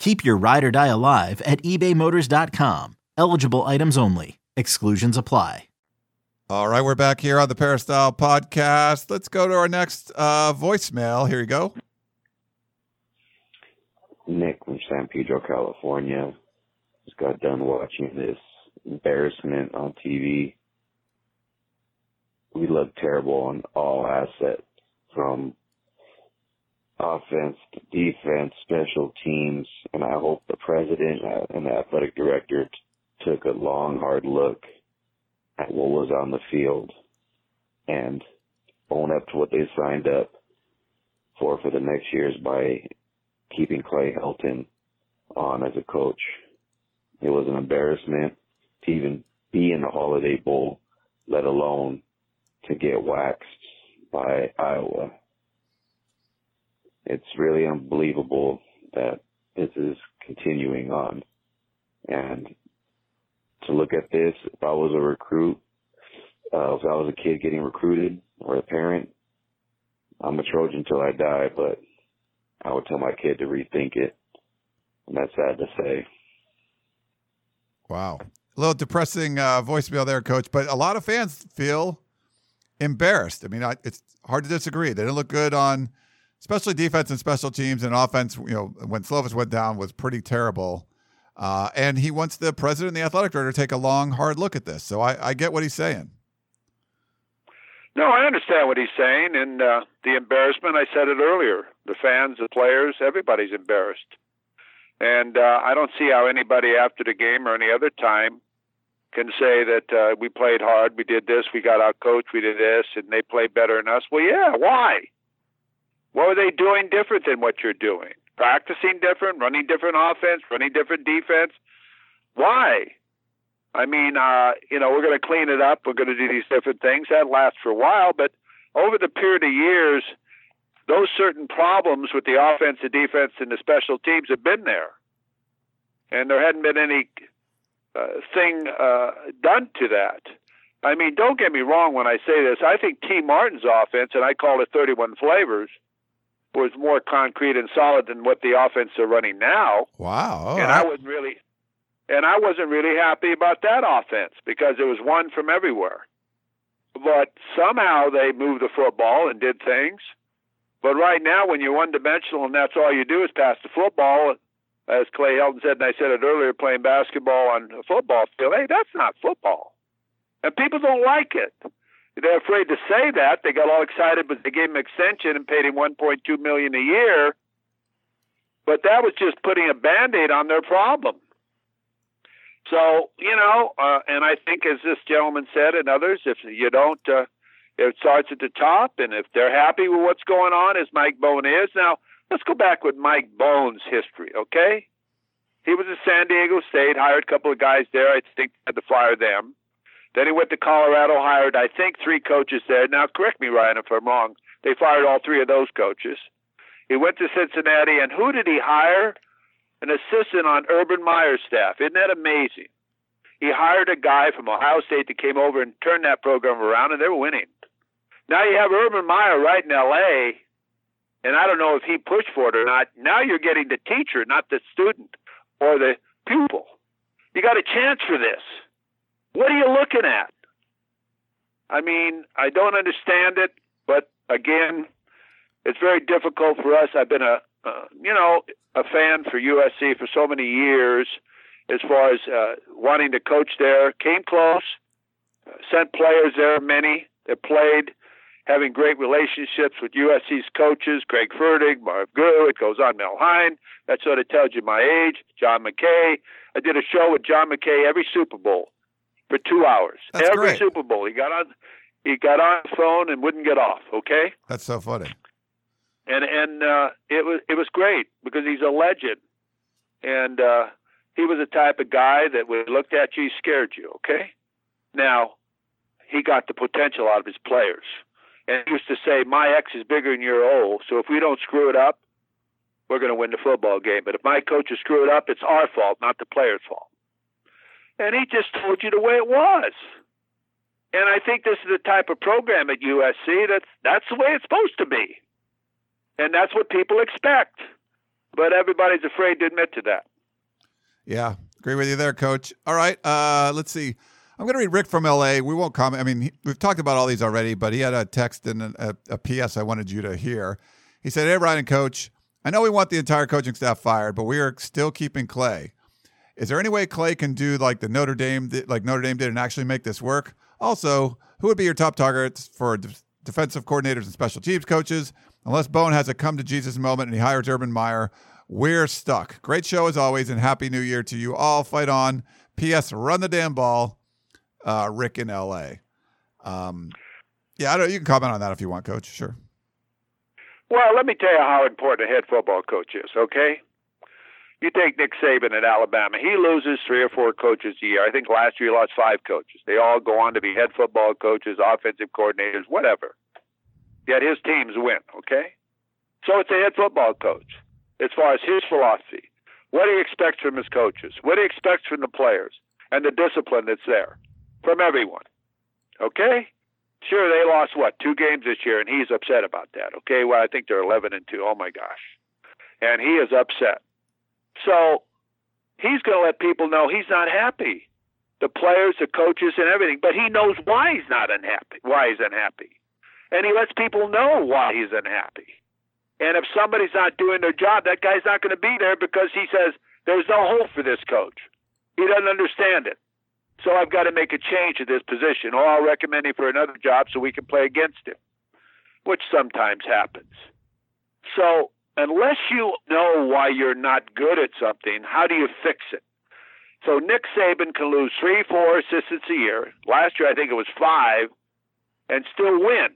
Keep your ride or die alive at ebaymotors.com. Eligible items only. Exclusions apply. All right, we're back here on the Peristyle podcast. Let's go to our next uh, voicemail. Here you go. Nick from San Pedro, California. Just got done watching this embarrassment on TV. We look terrible on all assets from offense defense, special teams, and I hope the president uh, and the athletic director t- took a long, hard look at what was on the field and own up to what they signed up for for the next years by keeping Clay Helton on as a coach. It was an embarrassment to even be in the Holiday Bowl, let alone to get waxed by Iowa. It's really unbelievable that this is continuing on. And to look at this. If I was a recruit, uh, if I was a kid getting recruited or a parent, I'm a Trojan till I die, but I would tell my kid to rethink it. And that's sad to say. Wow. A little depressing uh, voicemail there, coach, but a lot of fans feel embarrassed. I mean, I, it's hard to disagree. They didn't look good on, especially defense and special teams and offense. You know, when Slovis went down was pretty terrible. Uh, and he wants the president and the athletic director to take a long, hard look at this. So I, I get what he's saying. No, I understand what he's saying, and uh, the embarrassment. I said it earlier. The fans, the players, everybody's embarrassed, and uh, I don't see how anybody after the game or any other time can say that uh, we played hard, we did this, we got out coached, we did this, and they played better than us. Well, yeah, why? What were they doing different than what you're doing? practicing different, running different offense, running different defense. Why? I mean, uh, you know, we're going to clean it up. We're going to do these different things. That lasts for a while, but over the period of years, those certain problems with the offense, the defense, and the special teams have been there, and there hadn't been any uh, thing uh, done to that. I mean, don't get me wrong when I say this. I think Tee Martin's offense, and I call it 31 flavors, was more concrete and solid than what the offense are running now. Wow. All and right. I wasn't really and I wasn't really happy about that offense because it was one from everywhere. But somehow they moved the football and did things. But right now, when you're one dimensional and that's all you do is pass the football, as Clay Helton said, and I said it earlier, playing basketball on a football field, hey, that's not football. And people don't like it. They're afraid to say that. They got all excited, but they gave him extension and paid him 1.2 million a year. But that was just putting a band-aid on their problem. So you know, uh, and I think as this gentleman said and others, if you don't, uh, it starts at the top, and if they're happy with what's going on, as Mike Bohn is now, let's go back with Mike Bohn's history, okay? He was at San Diego State, hired a couple of guys there. I think had to fire them. Then he went to Colorado, hired I think three coaches there. Now correct me, Ryan, if I'm wrong. They fired all three of those coaches. He went to Cincinnati, and who did he hire? An assistant on Urban Meyer's staff. Isn't that amazing? He hired a guy from Ohio State that came over and turned that program around, and they were winning. Now you have Urban Meyer right in L.A., and I don't know if he pushed for it or not. Now you're getting the teacher, not the student or the pupil. You got a chance for this. What are you looking at? I mean, I don't understand it, but again, it's very difficult for us. I've been a, uh, you know, a fan for USC for so many years as far as uh, wanting to coach there. Came close, sent players there, many that played, having great relationships with USC's coaches, Craig Fertig, Marv Goux, it goes on, Mel Hein. That sort of tells you my age. John McKay. I did a show with John McKay every Super Bowl for two hours. That's every great. Super Bowl. He got on he got on the phone and wouldn't get off, okay? That's so funny. and and uh, it was it was great because he's a legend, and uh, he was the type of guy that when he looked at you, he scared you. Okay, now he got the potential out of his players, and he used to say, "My X is bigger than your O, so if we don't screw it up, we're going to win the football game. But if my coaches screw it up, it's our fault, not the players' fault." And he just told you the way it was. And I think this is the type of program at USC that's that's the way it's supposed to be. And that's what people expect. But everybody's afraid to admit to that. Yeah, agree with you there, Coach. All right, uh, let's see. I'm going to read Rick from LA. We won't comment. I mean, he, we've talked about all these already, but he had a text and a, a, a PS I wanted you to hear. He said, "Hey, Ryan Coach, I know we want the entire coaching staff fired, but we are still keeping Clay. Is there any way Clay can do like the Notre Dame, like Notre Dame did, and actually make this work? Also, who would be your top targets for de- defensive coordinators and special teams coaches? Unless Bohn has a come to Jesus moment and he hires Urban Meyer, we're stuck. Great show as always, and happy New Year to you all. Fight on. P.S. Run the damn ball. Uh, Rick in L.A. Um, yeah, I don't. You can comment on that if you want, Coach. Sure. Well, let me tell you how important a head football coach is, okay? You take Nick Saban at Alabama. He loses three or four coaches a year. I think last year he lost five coaches. They all go on to be head football coaches, offensive coordinators, whatever. Yet his teams win, okay? So it's a head football coach as far as his philosophy. What he expects from his coaches, what he expects from the players, and the discipline that's there from everyone. Okay? Sure, they lost what two games this year, and he's upset about that. Okay, well I think they're eleven and two. Oh my gosh, and he is upset. So he's going to let people know he's not happy. The players, the coaches, and everything, but he knows why he's not unhappy. Why he's unhappy, and he lets people know why he's unhappy. And if somebody's not doing their job, that guy's not going to be there because he says there's no hope for this coach. He doesn't understand it. So I've got to make a change at this position, or I'll recommend him for another job so we can play against him, which sometimes happens. So unless you know why you're not good at something, how do you fix it? So Nick Saban can lose three, four assistants a year. Last year, I think it was five, and still win.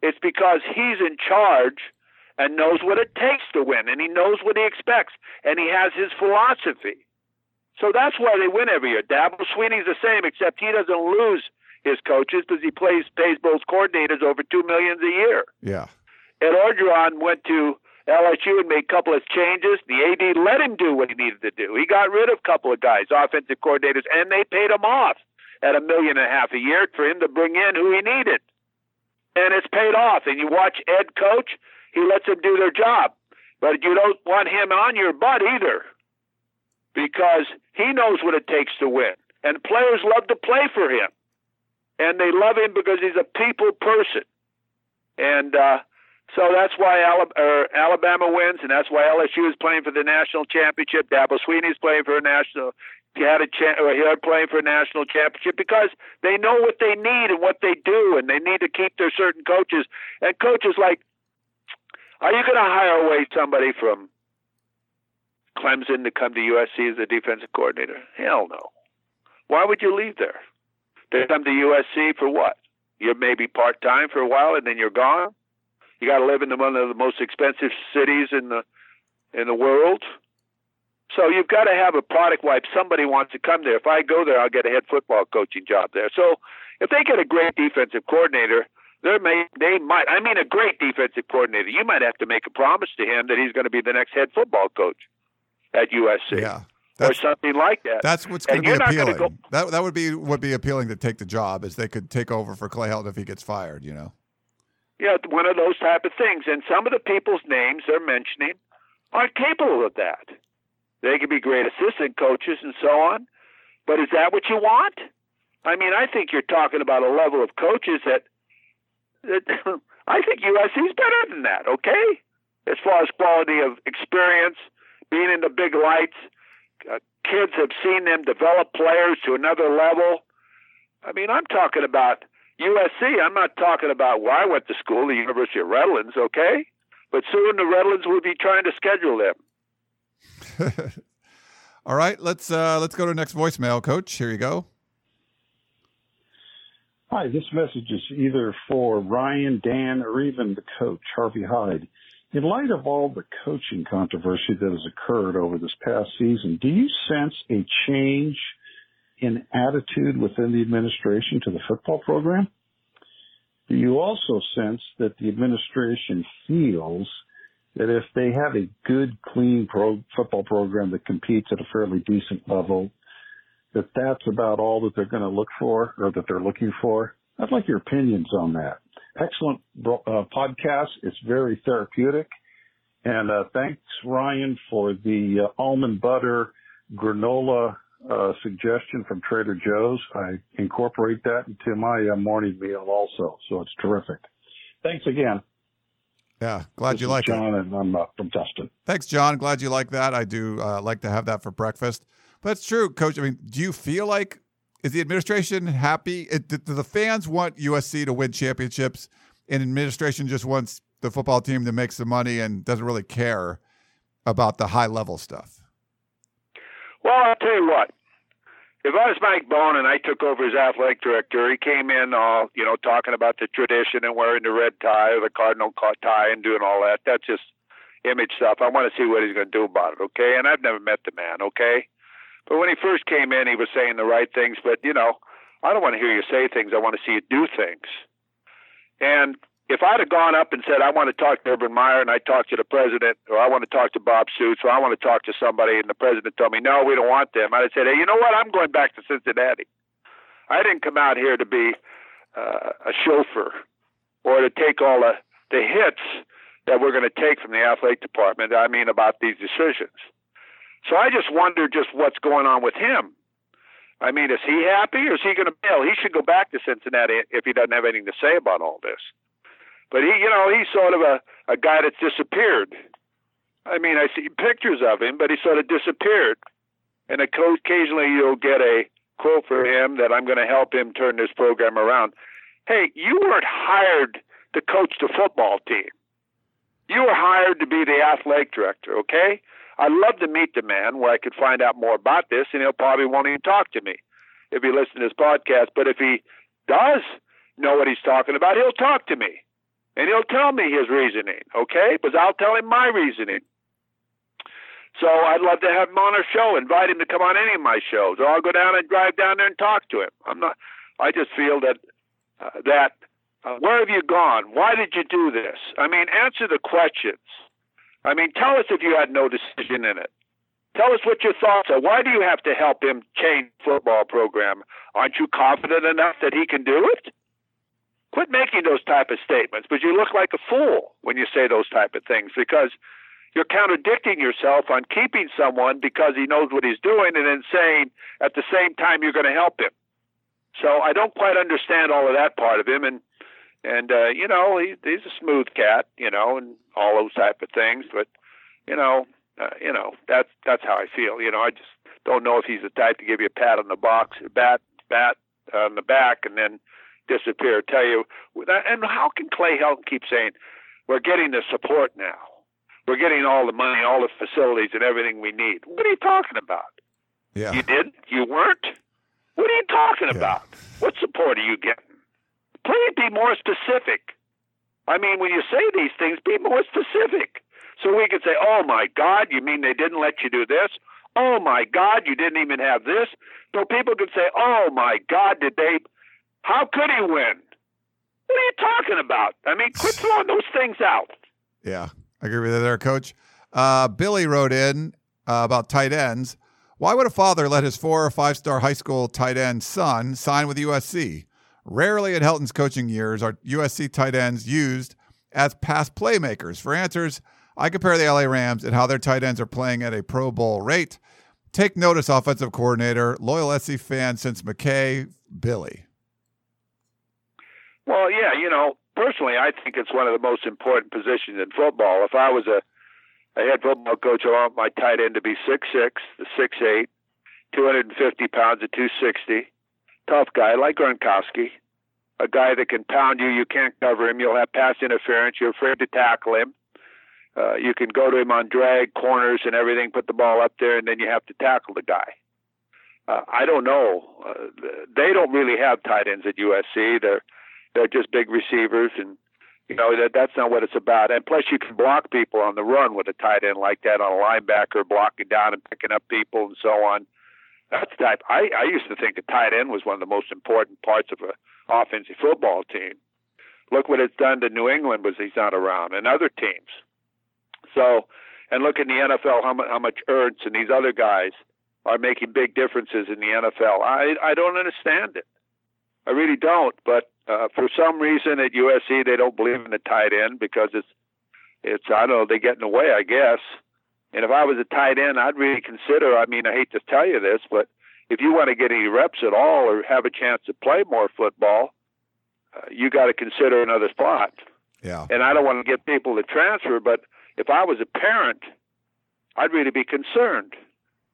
It's because he's in charge and knows what it takes to win, and he knows what he expects, and he has his philosophy. So that's why they win every year. Dabo Swinney's the same, except he doesn't lose his coaches because he plays pays both coordinators over two millions a year. Yeah. Ed Orgeron went to LSU had made a couple of changes. The AD let him do what he needed to do. He got rid of a couple of guys, offensive coordinators, and they paid him off at a million and a half a year for him to bring in who he needed. And it's paid off. And you watch Ed coach, he lets them do their job. But you don't want him on your butt either because he knows what it takes to win. And players love to play for him. And they love him because he's a people person. And uh, so that's why er, Alabama wins, and that's why LSU is playing for the national championship. Dabo Swinney's playing for a national. He had a cha- or he had playing for a national championship because they know what they need and what they do, and they need to keep their certain coaches. And coaches like, are you going to hire away somebody from Clemson to come to USC as a defensive coordinator? Hell no. Why would you leave there? To come to USC for what? You're maybe part time for a while and then you're gone. You got to live in one of the most expensive cities in the in the world. So you've got to have a product wipe. Somebody wants to come there. If I go there, I'll get a head football coaching job there. So if they get a great defensive coordinator, they may they might. I mean, a great defensive coordinator. You might have to make a promise to him that he's going to be the next head football coach at USC. Yeah. or something like that. That's what's going to be you're not gonna appealing. go- that that would be would be appealing to take the job, is they could take over for Clay Helton if he gets fired. You know. Yeah, one of those type of things. And some of the people's names they're mentioning aren't capable of that. They could be great assistant coaches and so on, but is that what you want? I mean, I think you're talking about a level of coaches that, that I think USC is better than that. Okay, as far as quality of experience, being in the big lights, uh, kids have seen them develop players to another level. I mean, I'm talking about USC. I'm not talking about where I went to school, the University of Redlands, okay? But soon the Redlands will be trying to schedule them. All right, let's uh, let's go to the next voicemail, Coach. Here you go. Hi, this message is either for Ryan, Dan, or even the coach, Harvey Hyde. In light of all the coaching controversy that has occurred over this past season, do you sense a change in attitude within the administration to the football program? Do you also sense that the administration feels that if they have a good, clean pro- football program that competes at a fairly decent level, that that's about all that they're going to look for or that they're looking for? I'd like your opinions on that. Excellent uh, podcast. It's very therapeutic. And uh, thanks, Ryan, for the uh, almond butter granola uh, suggestion from Trader Joe's. I incorporate that into my uh, morning meal also, so it's terrific. Thanks again. Yeah, glad This you like it. John, and I'm uh, from Tustin. Thanks, John. Glad you like that. I do uh, like to have that for breakfast. But it's true, Coach. I mean, do you feel like is the administration happy? It, do the fans want USC to win championships, and administration just wants the football team to make some money and doesn't really care about the high level stuff? Well, I'll tell you what. If I was Mike Bohn and I took over as athletic director, he came in all, you know, talking about the tradition and wearing the red tie or the cardinal tie and doing all that. That's just image stuff. I want to see what he's going to do about it, okay? And I've never met the man, okay? But when he first came in, he was saying the right things. But, you know, I don't want to hear you say things. I want to see you do things. And if I'd have gone up and said, I want to talk to Urban Meyer and I talked to the president, or I want to talk to Bob Stoops, or I want to talk to somebody, and the president told me, no, we don't want them, I'd have said, hey, you know what? I'm going back to Cincinnati. I didn't come out here to be uh, a chauffeur or to take all the, the hits that we're going to take from the athletic department. I mean, about these decisions. So I just wonder just what's going on with him. I mean, is he happy or is he going to bail? He should go back to Cincinnati if he doesn't have anything to say about all this. But he, you know, he's sort of a, a guy that's disappeared. I mean, I see pictures of him, but he sort of disappeared. And occasionally you'll get a quote for him that I'm going to help him turn this program around. Hey, you weren't hired to coach the football team. You were hired to be the athletic director, okay? I'd love to meet the man where I could find out more about this, and he'll probably won't even talk to me if he listens to this podcast. But if he does know what he's talking about, he'll talk to me and he'll tell me his reasoning, okay? Because I'll tell him my reasoning. So I'd love to have him on our show, invite him to come on any of my shows, or I'll go down and drive down there and talk to him. I'm not. I just feel that uh, that uh, where have you gone? Why did you do this? I mean, answer the questions. I mean, tell us if you had no decision in it. Tell us what your thoughts are. Why do you have to help him change football program? Aren't you confident enough that he can do it? Quit making those type of statements. But you look like a fool when you say those type of things because you're contradicting yourself on keeping someone because he knows what he's doing and then saying at the same time you're going to help him. So I don't quite understand all of that part of him and and uh, you know he, he's a smooth cat, you know, and all those type of things. But you know, uh, you know that's that's how I feel. You know, I just don't know if he's the type to give you a pat on the box, bat bat on the back, and then disappear. Tell you, and how can Clay Helton keep saying we're getting the support now? We're getting all the money, all the facilities, and everything we need. What are you talking about? Yeah. You did? You weren't? What are you talking Yeah. about? What support are you getting? Please be more specific. I mean, when you say these things, be more specific. So we could say, oh my God, you mean they didn't let you do this? Oh my God, you didn't even have this? So people could say, oh my God, did they? How could he win? What are you talking about? I mean, quit throwing those things out. Yeah, I agree with you there, Coach. Uh, Billy wrote in uh, about tight ends. Why would a father let his four or five star high school tight end son sign with USC? Rarely in Helton's coaching years are USC tight ends used as pass playmakers. For answers, I compare the LA Rams and how their tight ends are playing at a Pro Bowl rate. Take notice, offensive coordinator, loyal SC fan since McKay, Billy. Well, yeah, you know, personally, I think it's one of the most important positions in football. If I was a, a head football coach, I want my tight end to be six six, to six eight, two hundred and fifty pounds to two sixty, tough guy like Gronkowski, a guy that can pound you. You can't cover him. You'll have pass interference. You're afraid to tackle him. Uh, you can go to him on drag corners and everything, put the ball up there, and then you have to tackle the guy. Uh, I don't know. Uh, they don't really have tight ends at USC. They're they're just big receivers, and you know that that's not what it's about. And plus, you can block people on the run with a tight end like that on a linebacker, blocking down and picking up people and so on. That's the type. I I used to think a tight end was one of the most important parts of a offensive football team. Look what it's done to New England was he's not around, and other teams. So, and look in the NFL how much how much Ertz and these other guys are making big differences in the NFL. I I don't understand it. I really don't. But uh, for some reason at USC they don't believe in the tight end because it's it's I don't know they get in the way I guess. And if I was a tight end, I'd really consider. I mean, I hate to tell you this, but if you want to get any reps at all or have a chance to play more football, uh, you got to consider another spot. Yeah. And I don't want to get people to transfer, but if I was a parent, I'd really be concerned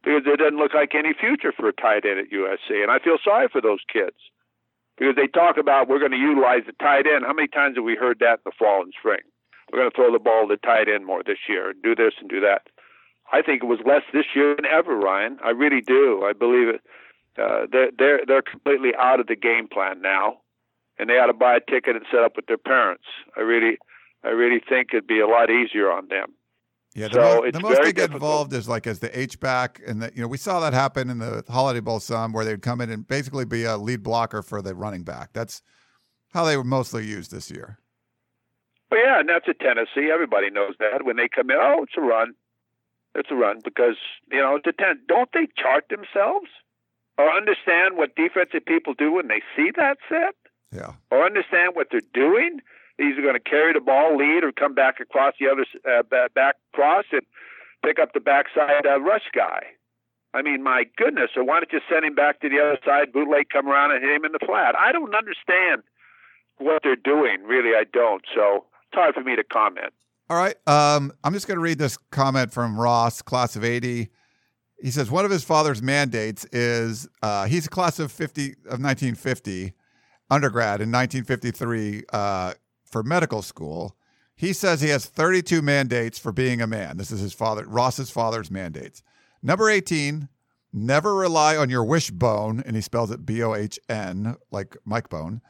because there doesn't look like any future for a tight end at USC, and I feel sorry for those kids because they talk about we're going to utilize the tight end. How many times have we heard that in the fall and spring? We're going to throw the ball to the tight end more this year, and do this and do that. I think it was less this year than ever, Ryan. I really do. I believe it. Uh, they're they're they're completely out of the game plan now, and they ought to buy a ticket and set up with their parents. I really, I really think it'd be a lot easier on them. Yeah, the, So most, the most they get difficult. involved is like as the H back, and the, you know we saw that happen in the Holiday Bowl some, where they'd come in and basically be a lead blocker for the running back. That's how they were mostly used this year. But yeah, and that's a Tennessee. Everybody knows that when they come in. Oh, it's a run. It's a run because you know the ten. Don't they chart themselves or understand what defensive people do when they see that set? Yeah. or understand what they're doing. He's going to carry the ball, lead, or come back across the other uh, back cross and pick up the backside uh, rush guy. I mean, my goodness! Or why don't you send him back to the other side, bootleg, come around and hit him in the flat? I don't understand what they're doing. Really, I don't. So it's hard for me to comment. All right. Um, I'm just going to read this comment from Ross, class of 80. He says one of his father's mandates is uh, he's a class of 50 of 1950, undergrad in 1953 uh, for medical school. He says he has 32 mandates for being a man. This is his father, Ross's father's mandates. Number 18, never rely on your wishbone, and he spells it B O H N, like Mike Bohn.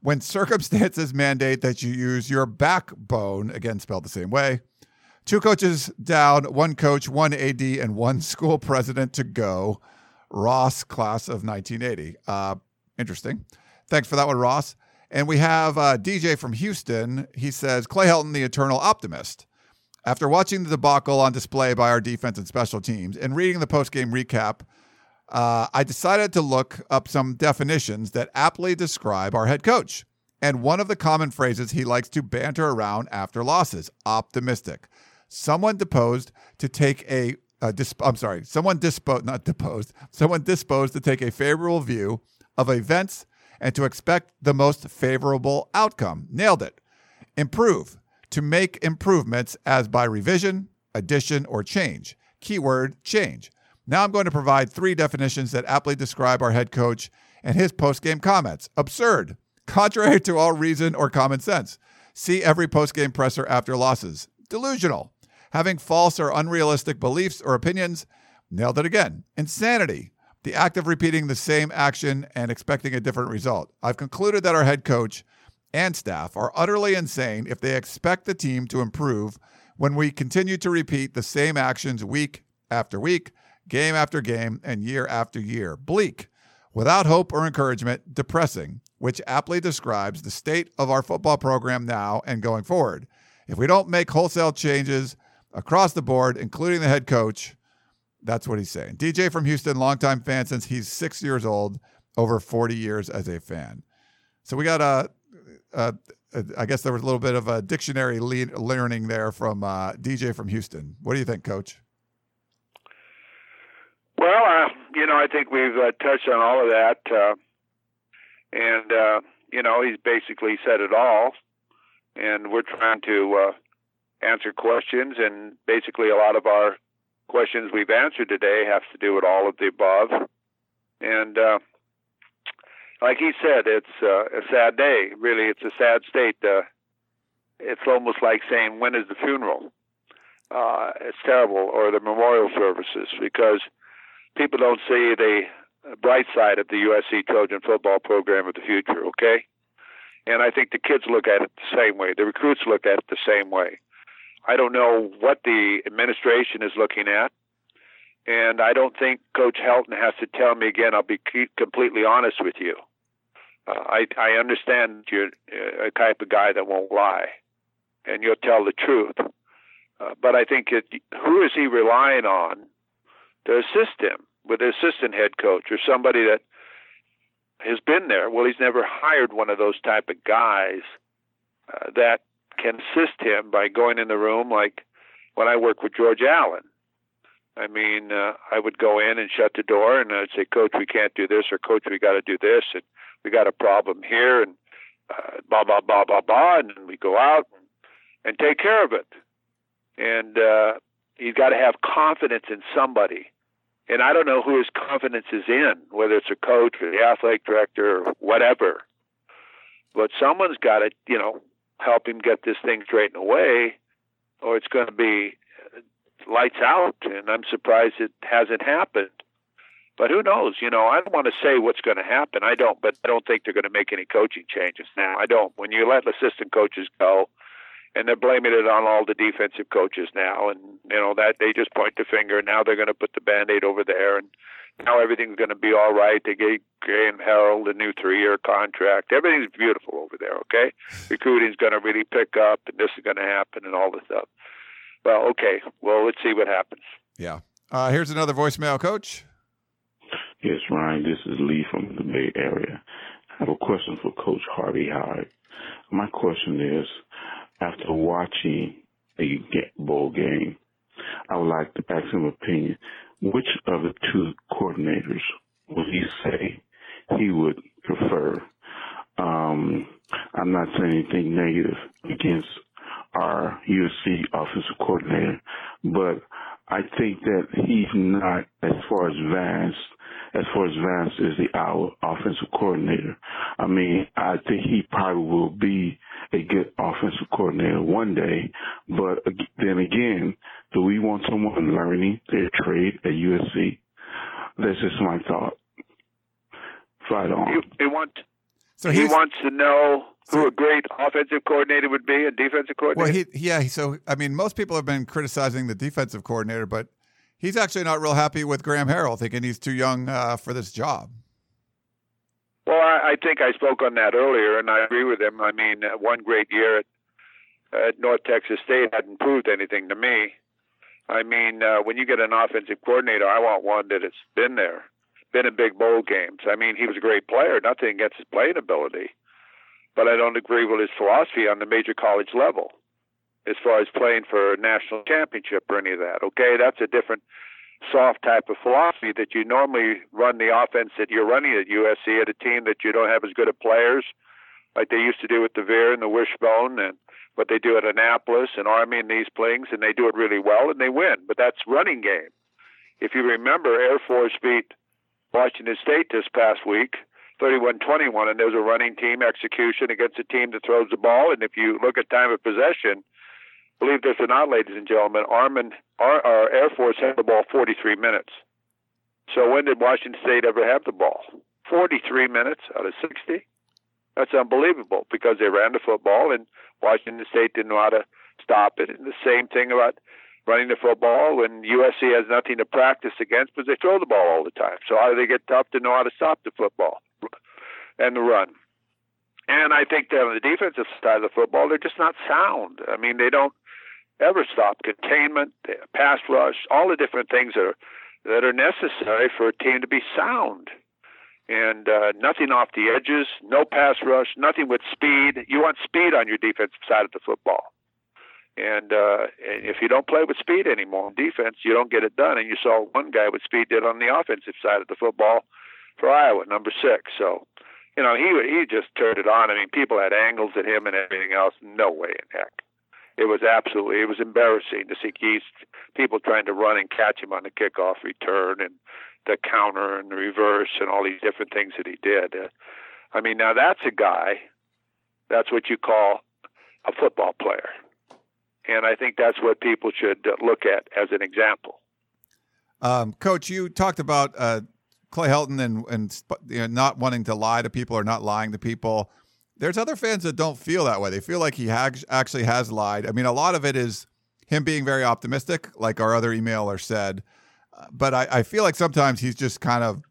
When circumstances mandate that you use your backbone, again spelled the same way. Two coaches down, one coach, one AD, and one school president to go. Ross, class of 1980. Uh, interesting. Thanks for that one, Ross. And we have uh, DJ from Houston. He says Clay Helton, the eternal optimist. After watching the debacle on display by our defense and special teams and reading the post-game recap, uh, I decided to look up some definitions that aptly describe our head coach. And one of the common phrases he likes to banter around after losses optimistic. Someone deposed to take a, a disp- I'm sorry, someone disposed, not deposed, someone disposed to take a favorable view of events and to expect the most favorable outcome. Nailed it. Improve, to make improvements as by revision, addition, or change. Keyword change. Now I'm going to provide three definitions that aptly describe our head coach and his post-game comments. Absurd, contrary to all reason or common sense. See every post-game presser after losses. Delusional, having false or unrealistic beliefs or opinions. Nailed it again. Insanity, the act of repeating the same action and expecting a different result. I've concluded that our head coach and staff are utterly insane if they expect the team to improve when we continue to repeat the same actions week after week, game after game, and year after year. Bleak, without hope or encouragement, depressing, which aptly describes the state of our football program now and going forward. If we don't make wholesale changes across the board, including the head coach, that's what he's saying. DJ from Houston, longtime fan since he's six years old, over 40 years as a fan. So we got a, a, a I guess there was a little bit of a dictionary learning there from uh, DJ from Houston. What do you think, Coach? Well, uh, you know, I think we've uh, touched on all of that, uh, and uh, you know, he's basically said it all. And we're trying to uh, answer questions, and basically, a lot of our questions we've answered today have to do with all of the above. And uh, like he said, it's uh, a sad day. Really, it's a sad state. Uh, it's almost like saying, "When is the funeral?" Uh, it's terrible, or the memorial services, because people don't see the bright side of the USC Trojan football program of the future. Okay, and I think the kids look at it the same way. The recruits look at it the same way. I don't know what the administration is looking at. And I don't think Coach Helton has to tell me again. I'll be completely honest with you. Uh, I I understand you're a type of guy that won't lie, and you'll tell the truth. Uh, but I think it, who is he relying on to assist him with an assistant head coach or somebody that has been there? Well, he's never hired one of those type of guys uh, that can assist him by going in the room like when I work with George Allen. I mean, uh, I would go in and shut the door and I'd say, Coach, we can't do this, or Coach, we got to do this, and we got a problem here, and uh, blah, blah, blah, blah, blah. And we go out and, and take care of it. And uh, you've got to have confidence in somebody. And I don't know who his confidence is in, whether it's a coach or the athletic director or whatever. But someone's got to, you know, help him get this thing straightened away, or it's going to be lights out. And I'm surprised it hasn't happened. But who knows? You know, I don't want to say what's going to happen. I don't, but I don't think they're going to make any coaching changes now. I don't. When you let assistant coaches go, and they're blaming it on all the defensive coaches now, and you know that they just point the finger. Now they're going to put the band-aid over there, and now everything's going to be all right. They gave Graham Harrell a new three-year contract. Everything's beautiful over there. Okay, recruiting's going to really pick up, and this is going to happen, and all this stuff. Well, okay. Well, let's see what happens. Yeah. Uh, here's another voicemail, Coach. Yes, Ryan. This is Lee from the Bay Area. I have a question for Coach Harvey Hyde. My question is, after watching a bowl game, I would like to ask him opinion which of the two coordinators would he say he would prefer? Um, I'm not saying anything negative against our USC offensive coordinator, but I think that he's not as far as as far as Vance is the our offensive coordinator. I mean, I think he probably will be a good offensive coordinator one day, but then again, do we want someone learning their trade at USC? That's just my thought. Right on. He, he, want, so he wants to know who a great offensive coordinator would be, a defensive coordinator. Well, he yeah. So I mean, most people have been criticizing the defensive coordinator, but he's actually not real happy with Graham Harrell, thinking he's too young uh, for this job. Well, I, I think I spoke on that earlier, and I agree with him. I mean, uh, one great year at, at North Texas State hadn't proved anything to me. I mean, uh, when you get an offensive coordinator, I want one that has been there, been in big bowl games. I mean, he was a great player, nothing against his playing ability. but I don't agree with his philosophy on the major college level as far as playing for a national championship or any of that. Okay, that's a different soft type of philosophy that you normally run the offense that you're running at USC at a team that you don't have as good of players like they used to do with the Veer and the Wishbone and what they do at Annapolis and Army and these things, and they do it really well and they win. But that's running game. If you remember, Air Force beat Washington State this past week, 31-21, and there's a running team execution against a team that throws the ball. And if you look at time of possession, believe this or not, ladies and gentlemen, Armin, our, our Air Force had the ball 43 minutes. So when did Washington State ever have the ball? 43 minutes out of 60. That's unbelievable because they ran the football and Washington State didn't know how to stop it. And the same thing about running the football when USC has nothing to practice against because they throw the ball all the time. So how do they get tough to know how to stop the football and the run? And I think that on the defensive side of the football, they're just not sound. I mean, they don't ever stop containment, pass rush, all the different things that are that are necessary for a team to be sound. And uh, nothing off the edges, no pass rush, nothing with speed. You want speed on your defensive side of the football. And, uh, and if you don't play with speed anymore in defense, you don't get it done. And you saw one guy with speed did on the offensive side of the football for Iowa, number six. So, you know, he he just turned it on. I mean, people had angles at him and everything else. No way in heck it was absolutely it was embarrassing to see East people trying to run and catch him on the kickoff return and the counter and the reverse and all these different things that he did. Uh, I mean, now that's a guy. That's what you call a football player, and I think that's what people should uh, look at as an example. Um, Coach, you talked about uh, Clay Helton and and you know, not wanting to lie to people or not lying to people. There's other fans that don't feel that way. They feel like he has, actually has lied. I mean, a lot of it is him being very optimistic, like our other emailer said. But I, I feel like sometimes he's just kind of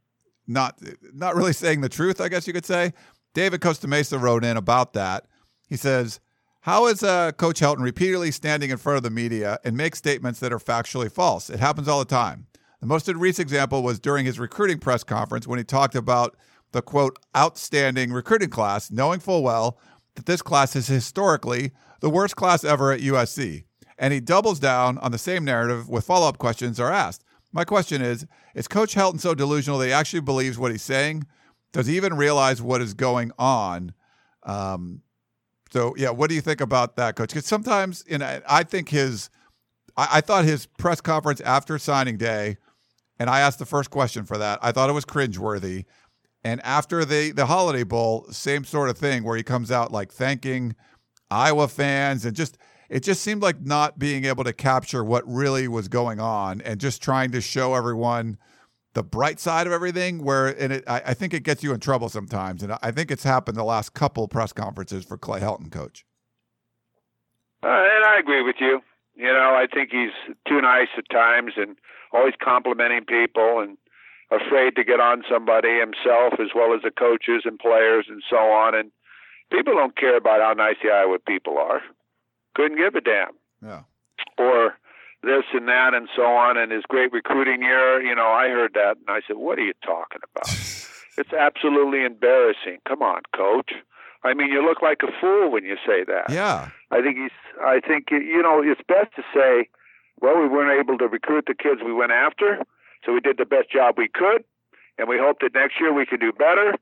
not not really saying the truth. I guess you could say. David Costa Mesa wrote in about that. He says, "How is uh, Coach Helton repeatedly standing in front of the media and make statements that are factually false? It happens all the time. The most recent example was during his recruiting press conference when he talked about." The quote, outstanding recruiting class, knowing full well that this class is historically the worst class ever at USC. And he doubles down on the same narrative with follow up questions are asked. My question is Is Coach Helton so delusional that he actually believes what he's saying? Does he even realize what is going on? Um, so, yeah, what do you think about that, Coach? Because sometimes, you know, I think his, I, I thought his press conference after signing day, and I asked the first question for that, I thought it was cringeworthy and after the the Holiday Bowl, same sort of thing where he comes out like thanking Iowa fans and just it just seemed like not being able to capture what really was going on and just trying to show everyone the bright side of everything where and it, I, I think it gets you in trouble sometimes and I think it's happened the last couple press conferences for Clay Helton coach. Uh, and I agree with you. You know, I think he's too nice at times and always complimenting people and afraid to get on somebody himself as well as the coaches and players and so on. And people don't care about how nice the Iowa people are. Couldn't give a damn. Yeah. Or this and that and so on. And his great recruiting year, you know, I heard that and I said, what are you talking about? it's absolutely embarrassing. Come on, coach. I mean, you look like a fool when you say that. Yeah. I think he's. I think you know it's best to say, well, we weren't able to recruit the kids we went after so we did the best job we could, and we hope that next year we can do better.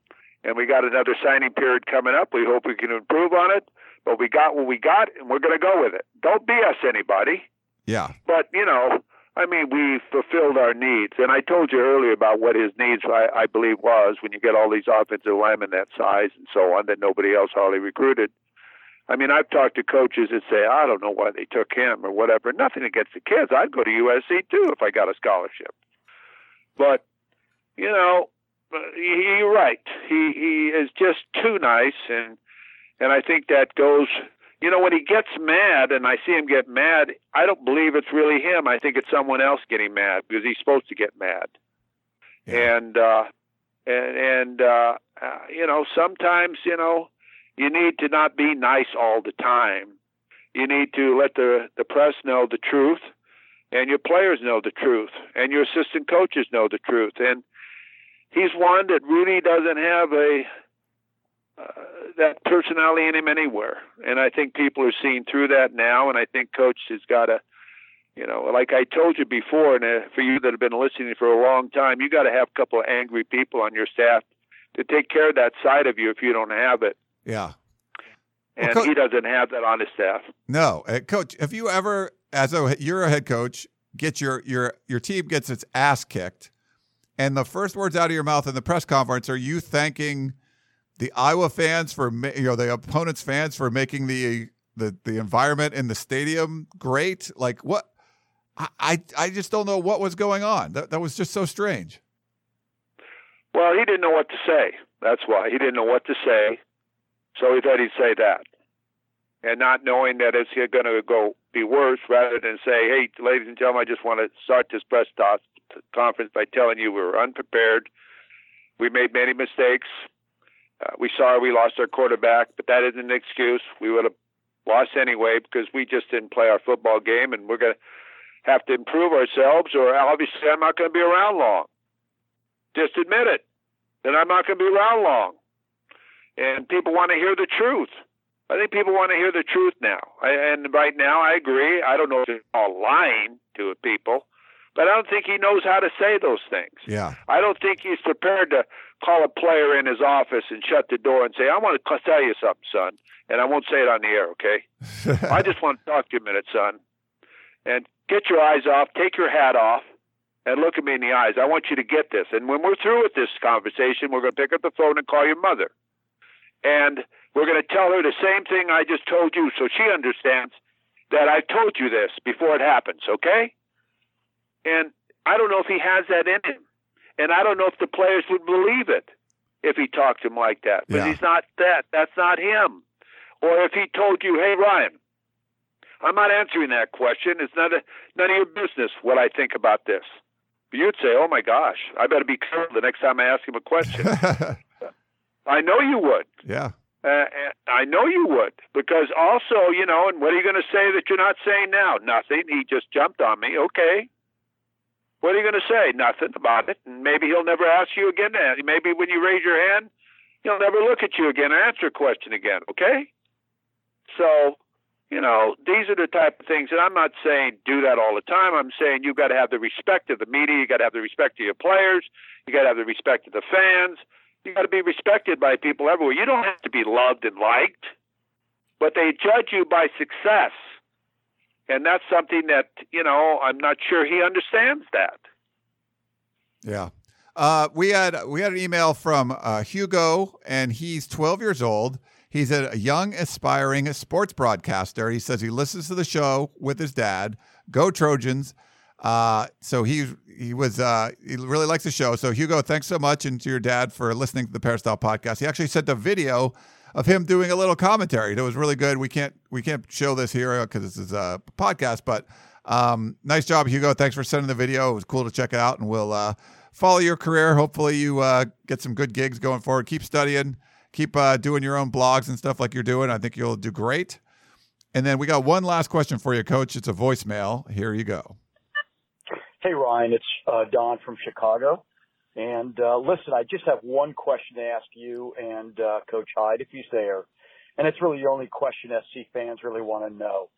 And we got another signing period coming up. We hope we can improve on it. But we got what we got, and we're going to go with it. Don't BS anybody. Yeah. But you know, I mean, we fulfilled our needs, and I told you earlier about what his needs, I, I believe, was when you get all these offensive linemen that size and so on that nobody else hardly recruited. I mean, I've talked to coaches that say, I don't know why they took him or whatever. Nothing against the kids. I'd go to USC too if I got a scholarship. But you know, he, you're right. He he is just too nice, and and I think that goes. You know, when he gets mad, and I see him get mad, I don't believe it's really him. I think it's someone else getting mad because he's supposed to get mad. Yeah. And uh, and and uh, uh, you know, sometimes you know, you need to not be nice all the time. You need to let the the press know the truth and your players know the truth, and your assistant coaches know the truth. And he's one that really doesn't have a uh, that personality in him anywhere. And I think people are seeing through that now. And I think coach has got to, you know, like I told you before, and uh, for you that have been listening for a long time, you got to have a couple of angry people on your staff to take care of that side of you if you don't have it. Yeah. And Well, he doesn't have that on his staff. No, uh, coach. Have you ever, as a you're a head coach, get your your your team gets its ass kicked, and the first words out of your mouth in the press conference are you thanking the Iowa fans for you know the opponent's fans for making the the the environment in the stadium great? Like what? I I, I just don't know what was going on. That that was just so strange. Well, he didn't know what to say. That's why he didn't know what to say, so he thought he'd say that, and not knowing that it's going to go be worse, rather than say, "Hey, ladies and gentlemen, I just want to start this press conference by telling you we were unprepared. We made many mistakes. Uh, we sorry we lost our quarterback, but that isn't an excuse. We would have lost anyway because we just didn't play our football game, and we're going to have to improve ourselves. Or obviously, I'm not going to be around long. Just admit it. Then I'm not going to be around long. And people want to hear the truth. I think people want to hear the truth now. I, and right now, I agree. I don't know if it's all lying to people, but I don't think he knows how to say those things. Yeah. I don't think he's prepared to call a player in his office and shut the door and say, I want to tell you something, son. And I won't say it on the air, okay? I just want to talk to you a minute, son. And get your eyes off, take your hat off, and look at me in the eyes. I want you to get this. And when we're through with this conversation, we're going to pick up the phone and call your mother. And we're going to tell her the same thing I just told you so she understands that I told you this before it happens, okay? And I don't know if he has that in him. And I don't know if the players would believe it if he talked to him like that. But Yeah. he's not that. That's not him. Or if he told you, hey, Ryan, I'm not answering that question. It's not a, none of your business what I think about this. But you'd say, oh my gosh, I better be careful the next time I ask him a question. I know you would. yeah. Uh, I know you would, because also, you know, and what are you going to say that you're not saying now? Nothing. He just jumped on me. Okay. What are you going to say? Nothing about it. And maybe he'll never ask you again. Maybe when you raise your hand, he'll never look at you again answer a question again. Okay. So, you know, these are the type of things, and I'm not saying do that all the time. I'm saying you've got to have the respect of the media. You got to have the respect of your players. You got to have the respect of the fans. You got to be respected by people everywhere. You don't have to be loved and liked, but they judge you by success. And that's something that, you know, I'm not sure he understands that. Yeah. Uh, we had we had an email from uh, Hugo, and he's 12 years old. He's a young, aspiring sports broadcaster. He says he listens to the show with his dad. Go Trojans! Uh, so he he was uh, he really likes the show. So Hugo, thanks so much, and to your dad for listening to the Peristyle podcast. He actually sent a video of him doing a little commentary. That was really good. We can't we can't show this here because this is a podcast, but um, nice job, Hugo. Thanks for sending the video. It was cool to check it out, and we'll uh, follow your career. Hopefully, you uh, get some good gigs going forward. Keep studying, keep uh, doing your own blogs and stuff like you're doing. I think you'll do great. And then we got one last question for you, Coach. It's a voicemail. Here you go. Hey, Ryan, it's uh, Don from Chicago. And uh, listen, I just have one question to ask you and uh, Coach Hyde, if he's there. And it's really the only question SC fans really want to know.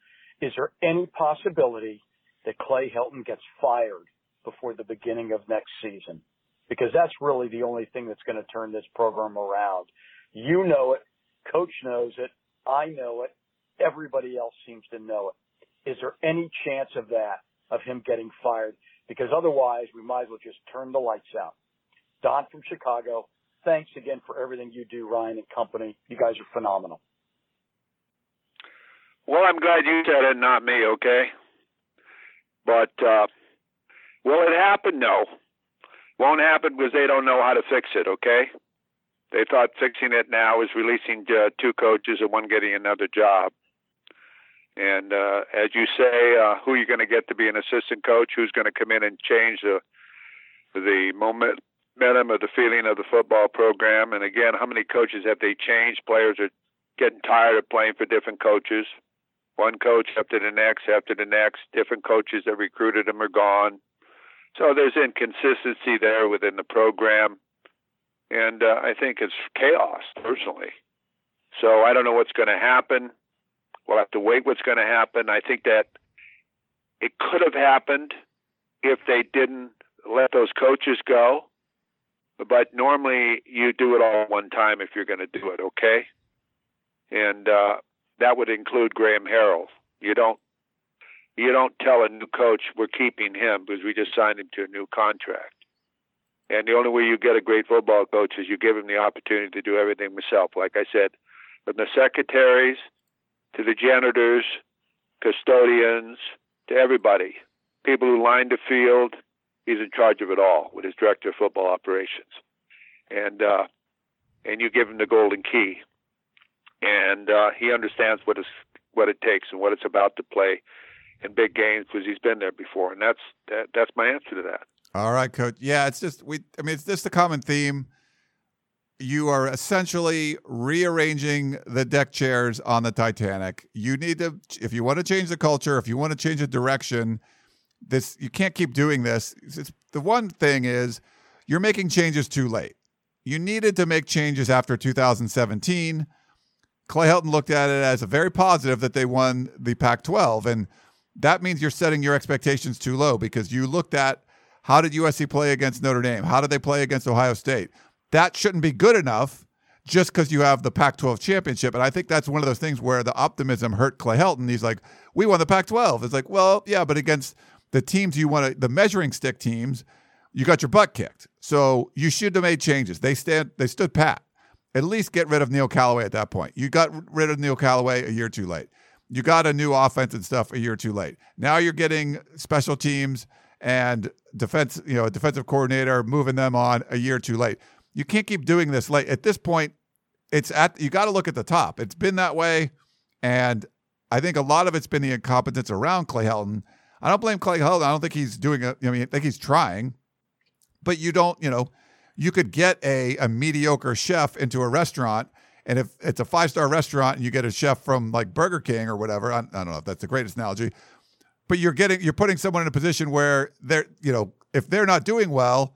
Is there any possibility that Clay Helton gets fired before the beginning of next season? Because that's really the only thing that's going to turn this program around. You know it. Coach knows it. I know it. Everybody else seems to know it. Is there any chance of that, of him getting fired? Because otherwise, we might as well just turn the lights out. Don from Chicago, thanks again for everything you do, Ryan and company. You guys are phenomenal. Well, I'm glad you said it, not me, okay? But uh, will it happen? No. Won't happen because they don't know how to fix it, okay? They thought fixing it now is releasing uh, two coaches and one getting another job. And uh, as you say, uh, who are you going to get to be an assistant coach? Who's going to come in and change the the momentum or the feeling of the football program? And again, how many coaches have they changed? Players are getting tired of playing for different coaches. One coach after the next, after the next. Different coaches that recruited them are gone. So there's inconsistency there within the program. And uh, I think it's chaos, personally. So I don't know what's going to happen. We'll have to wait what's going to happen. I think that it could have happened if they didn't let those coaches go. But normally you do it all one time if you're going to do it, okay? And uh, that would include Graham Harrell. You don't you don't tell a new coach we're keeping him because we just signed him to a new contract. And the only way you get a great football coach is you give him the opportunity to do everything himself. Like I said, from the secretaries to the janitors, custodians, to everybody, people who line the field, he's in charge of it all with his director of football operations. And uh, and you give him the golden key, and uh, he understands what is what it takes and what it's about to play in big games because he's been there before, and that's that, that's my answer to that. All right, coach. Yeah, it's just we. I mean, it's just a common theme. You are essentially rearranging the deck chairs on the Titanic. You need to, if you want to change the culture, if you want to change the direction, this you can't keep doing this. It's, the one thing is you're making changes too late. You needed to make changes after 2017. Clay Helton looked at it as a very positive that they won the Pac 12. And that means you're setting your expectations too low because you looked at how did USC play against Notre Dame? How did they play against Ohio State? That shouldn't be good enough just because you have the Pac 12 championship. And I think that's one of those things where the optimism hurt Clay Helton. He's like, we won the Pac 12. It's like, well, yeah, but against the teams you want to, the measuring stick teams, you got your butt kicked. So you should have made changes. They stand, they stood pat. At least get rid of Neil Callaway at that point. You got rid of Neil Callaway a year too late. You got a new offense and stuff a year too late. Now you're getting special teams and defense, you know, a defensive coordinator moving them on a year too late. You can't keep doing this late. At this point, it's at you got to look at the top. It's been that way, and I think a lot of it's been the incompetence around Clay Helton. I don't blame Clay Helton. I don't think he's doing it. I mean, I think he's trying, but you don't, you know, you could get a, a mediocre chef into a restaurant and if it's a five star restaurant and you get a chef from like Burger King or whatever, I, I, don't know if that's the greatest analogy, but you're getting you're putting someone in a position where they're you know if they're not doing well,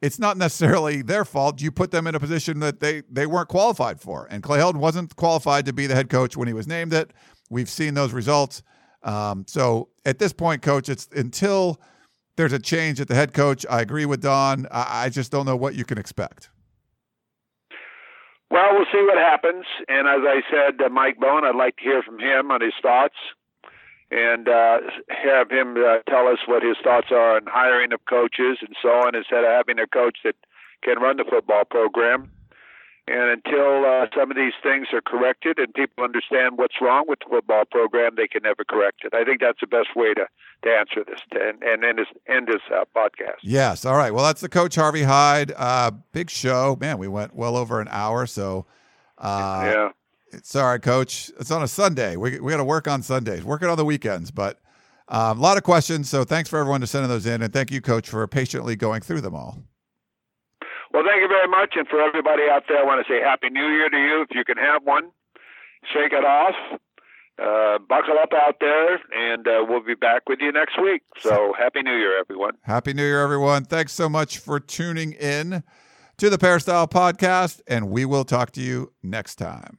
it's not necessarily their fault. You put them in a position that they they weren't qualified for, and Clay Helton wasn't qualified to be the head coach when he was named it. We've seen those results. Um, so at this point, coach, it's until there's a change at the head coach. I agree with Don. I, I just don't know what you can expect. Well, we'll see what happens. And as I said, uh, Mike Bohn, I'd like to hear from him on his thoughts and uh, have him uh, tell us what his thoughts are on hiring of coaches and so on, instead of having a coach that can run the football program. And until uh, some of these things are corrected and people understand what's wrong with the football program, they can never correct it. I think that's the best way to, to answer this to, and, and end this, end this uh, podcast. Yes. All right. Well, that's the coach Harvey Hyde. Uh, big show. Man, we went well over an hour. So, uh, yeah. Sorry, coach. It's on a Sunday. We, we got to work on Sundays, working on the weekends, but um, a lot of questions. So thanks for everyone to sending those in. And thank you, coach, for patiently going through them all. Well, thank you very much. And for everybody out there, I want to say Happy New Year to you. If you can have one, shake it off. Uh, buckle up out there, and uh, we'll be back with you next week. So, Happy New Year, everyone. Happy New Year, everyone. Thanks so much for tuning in to the Peristyle Podcast, and we will talk to you next time.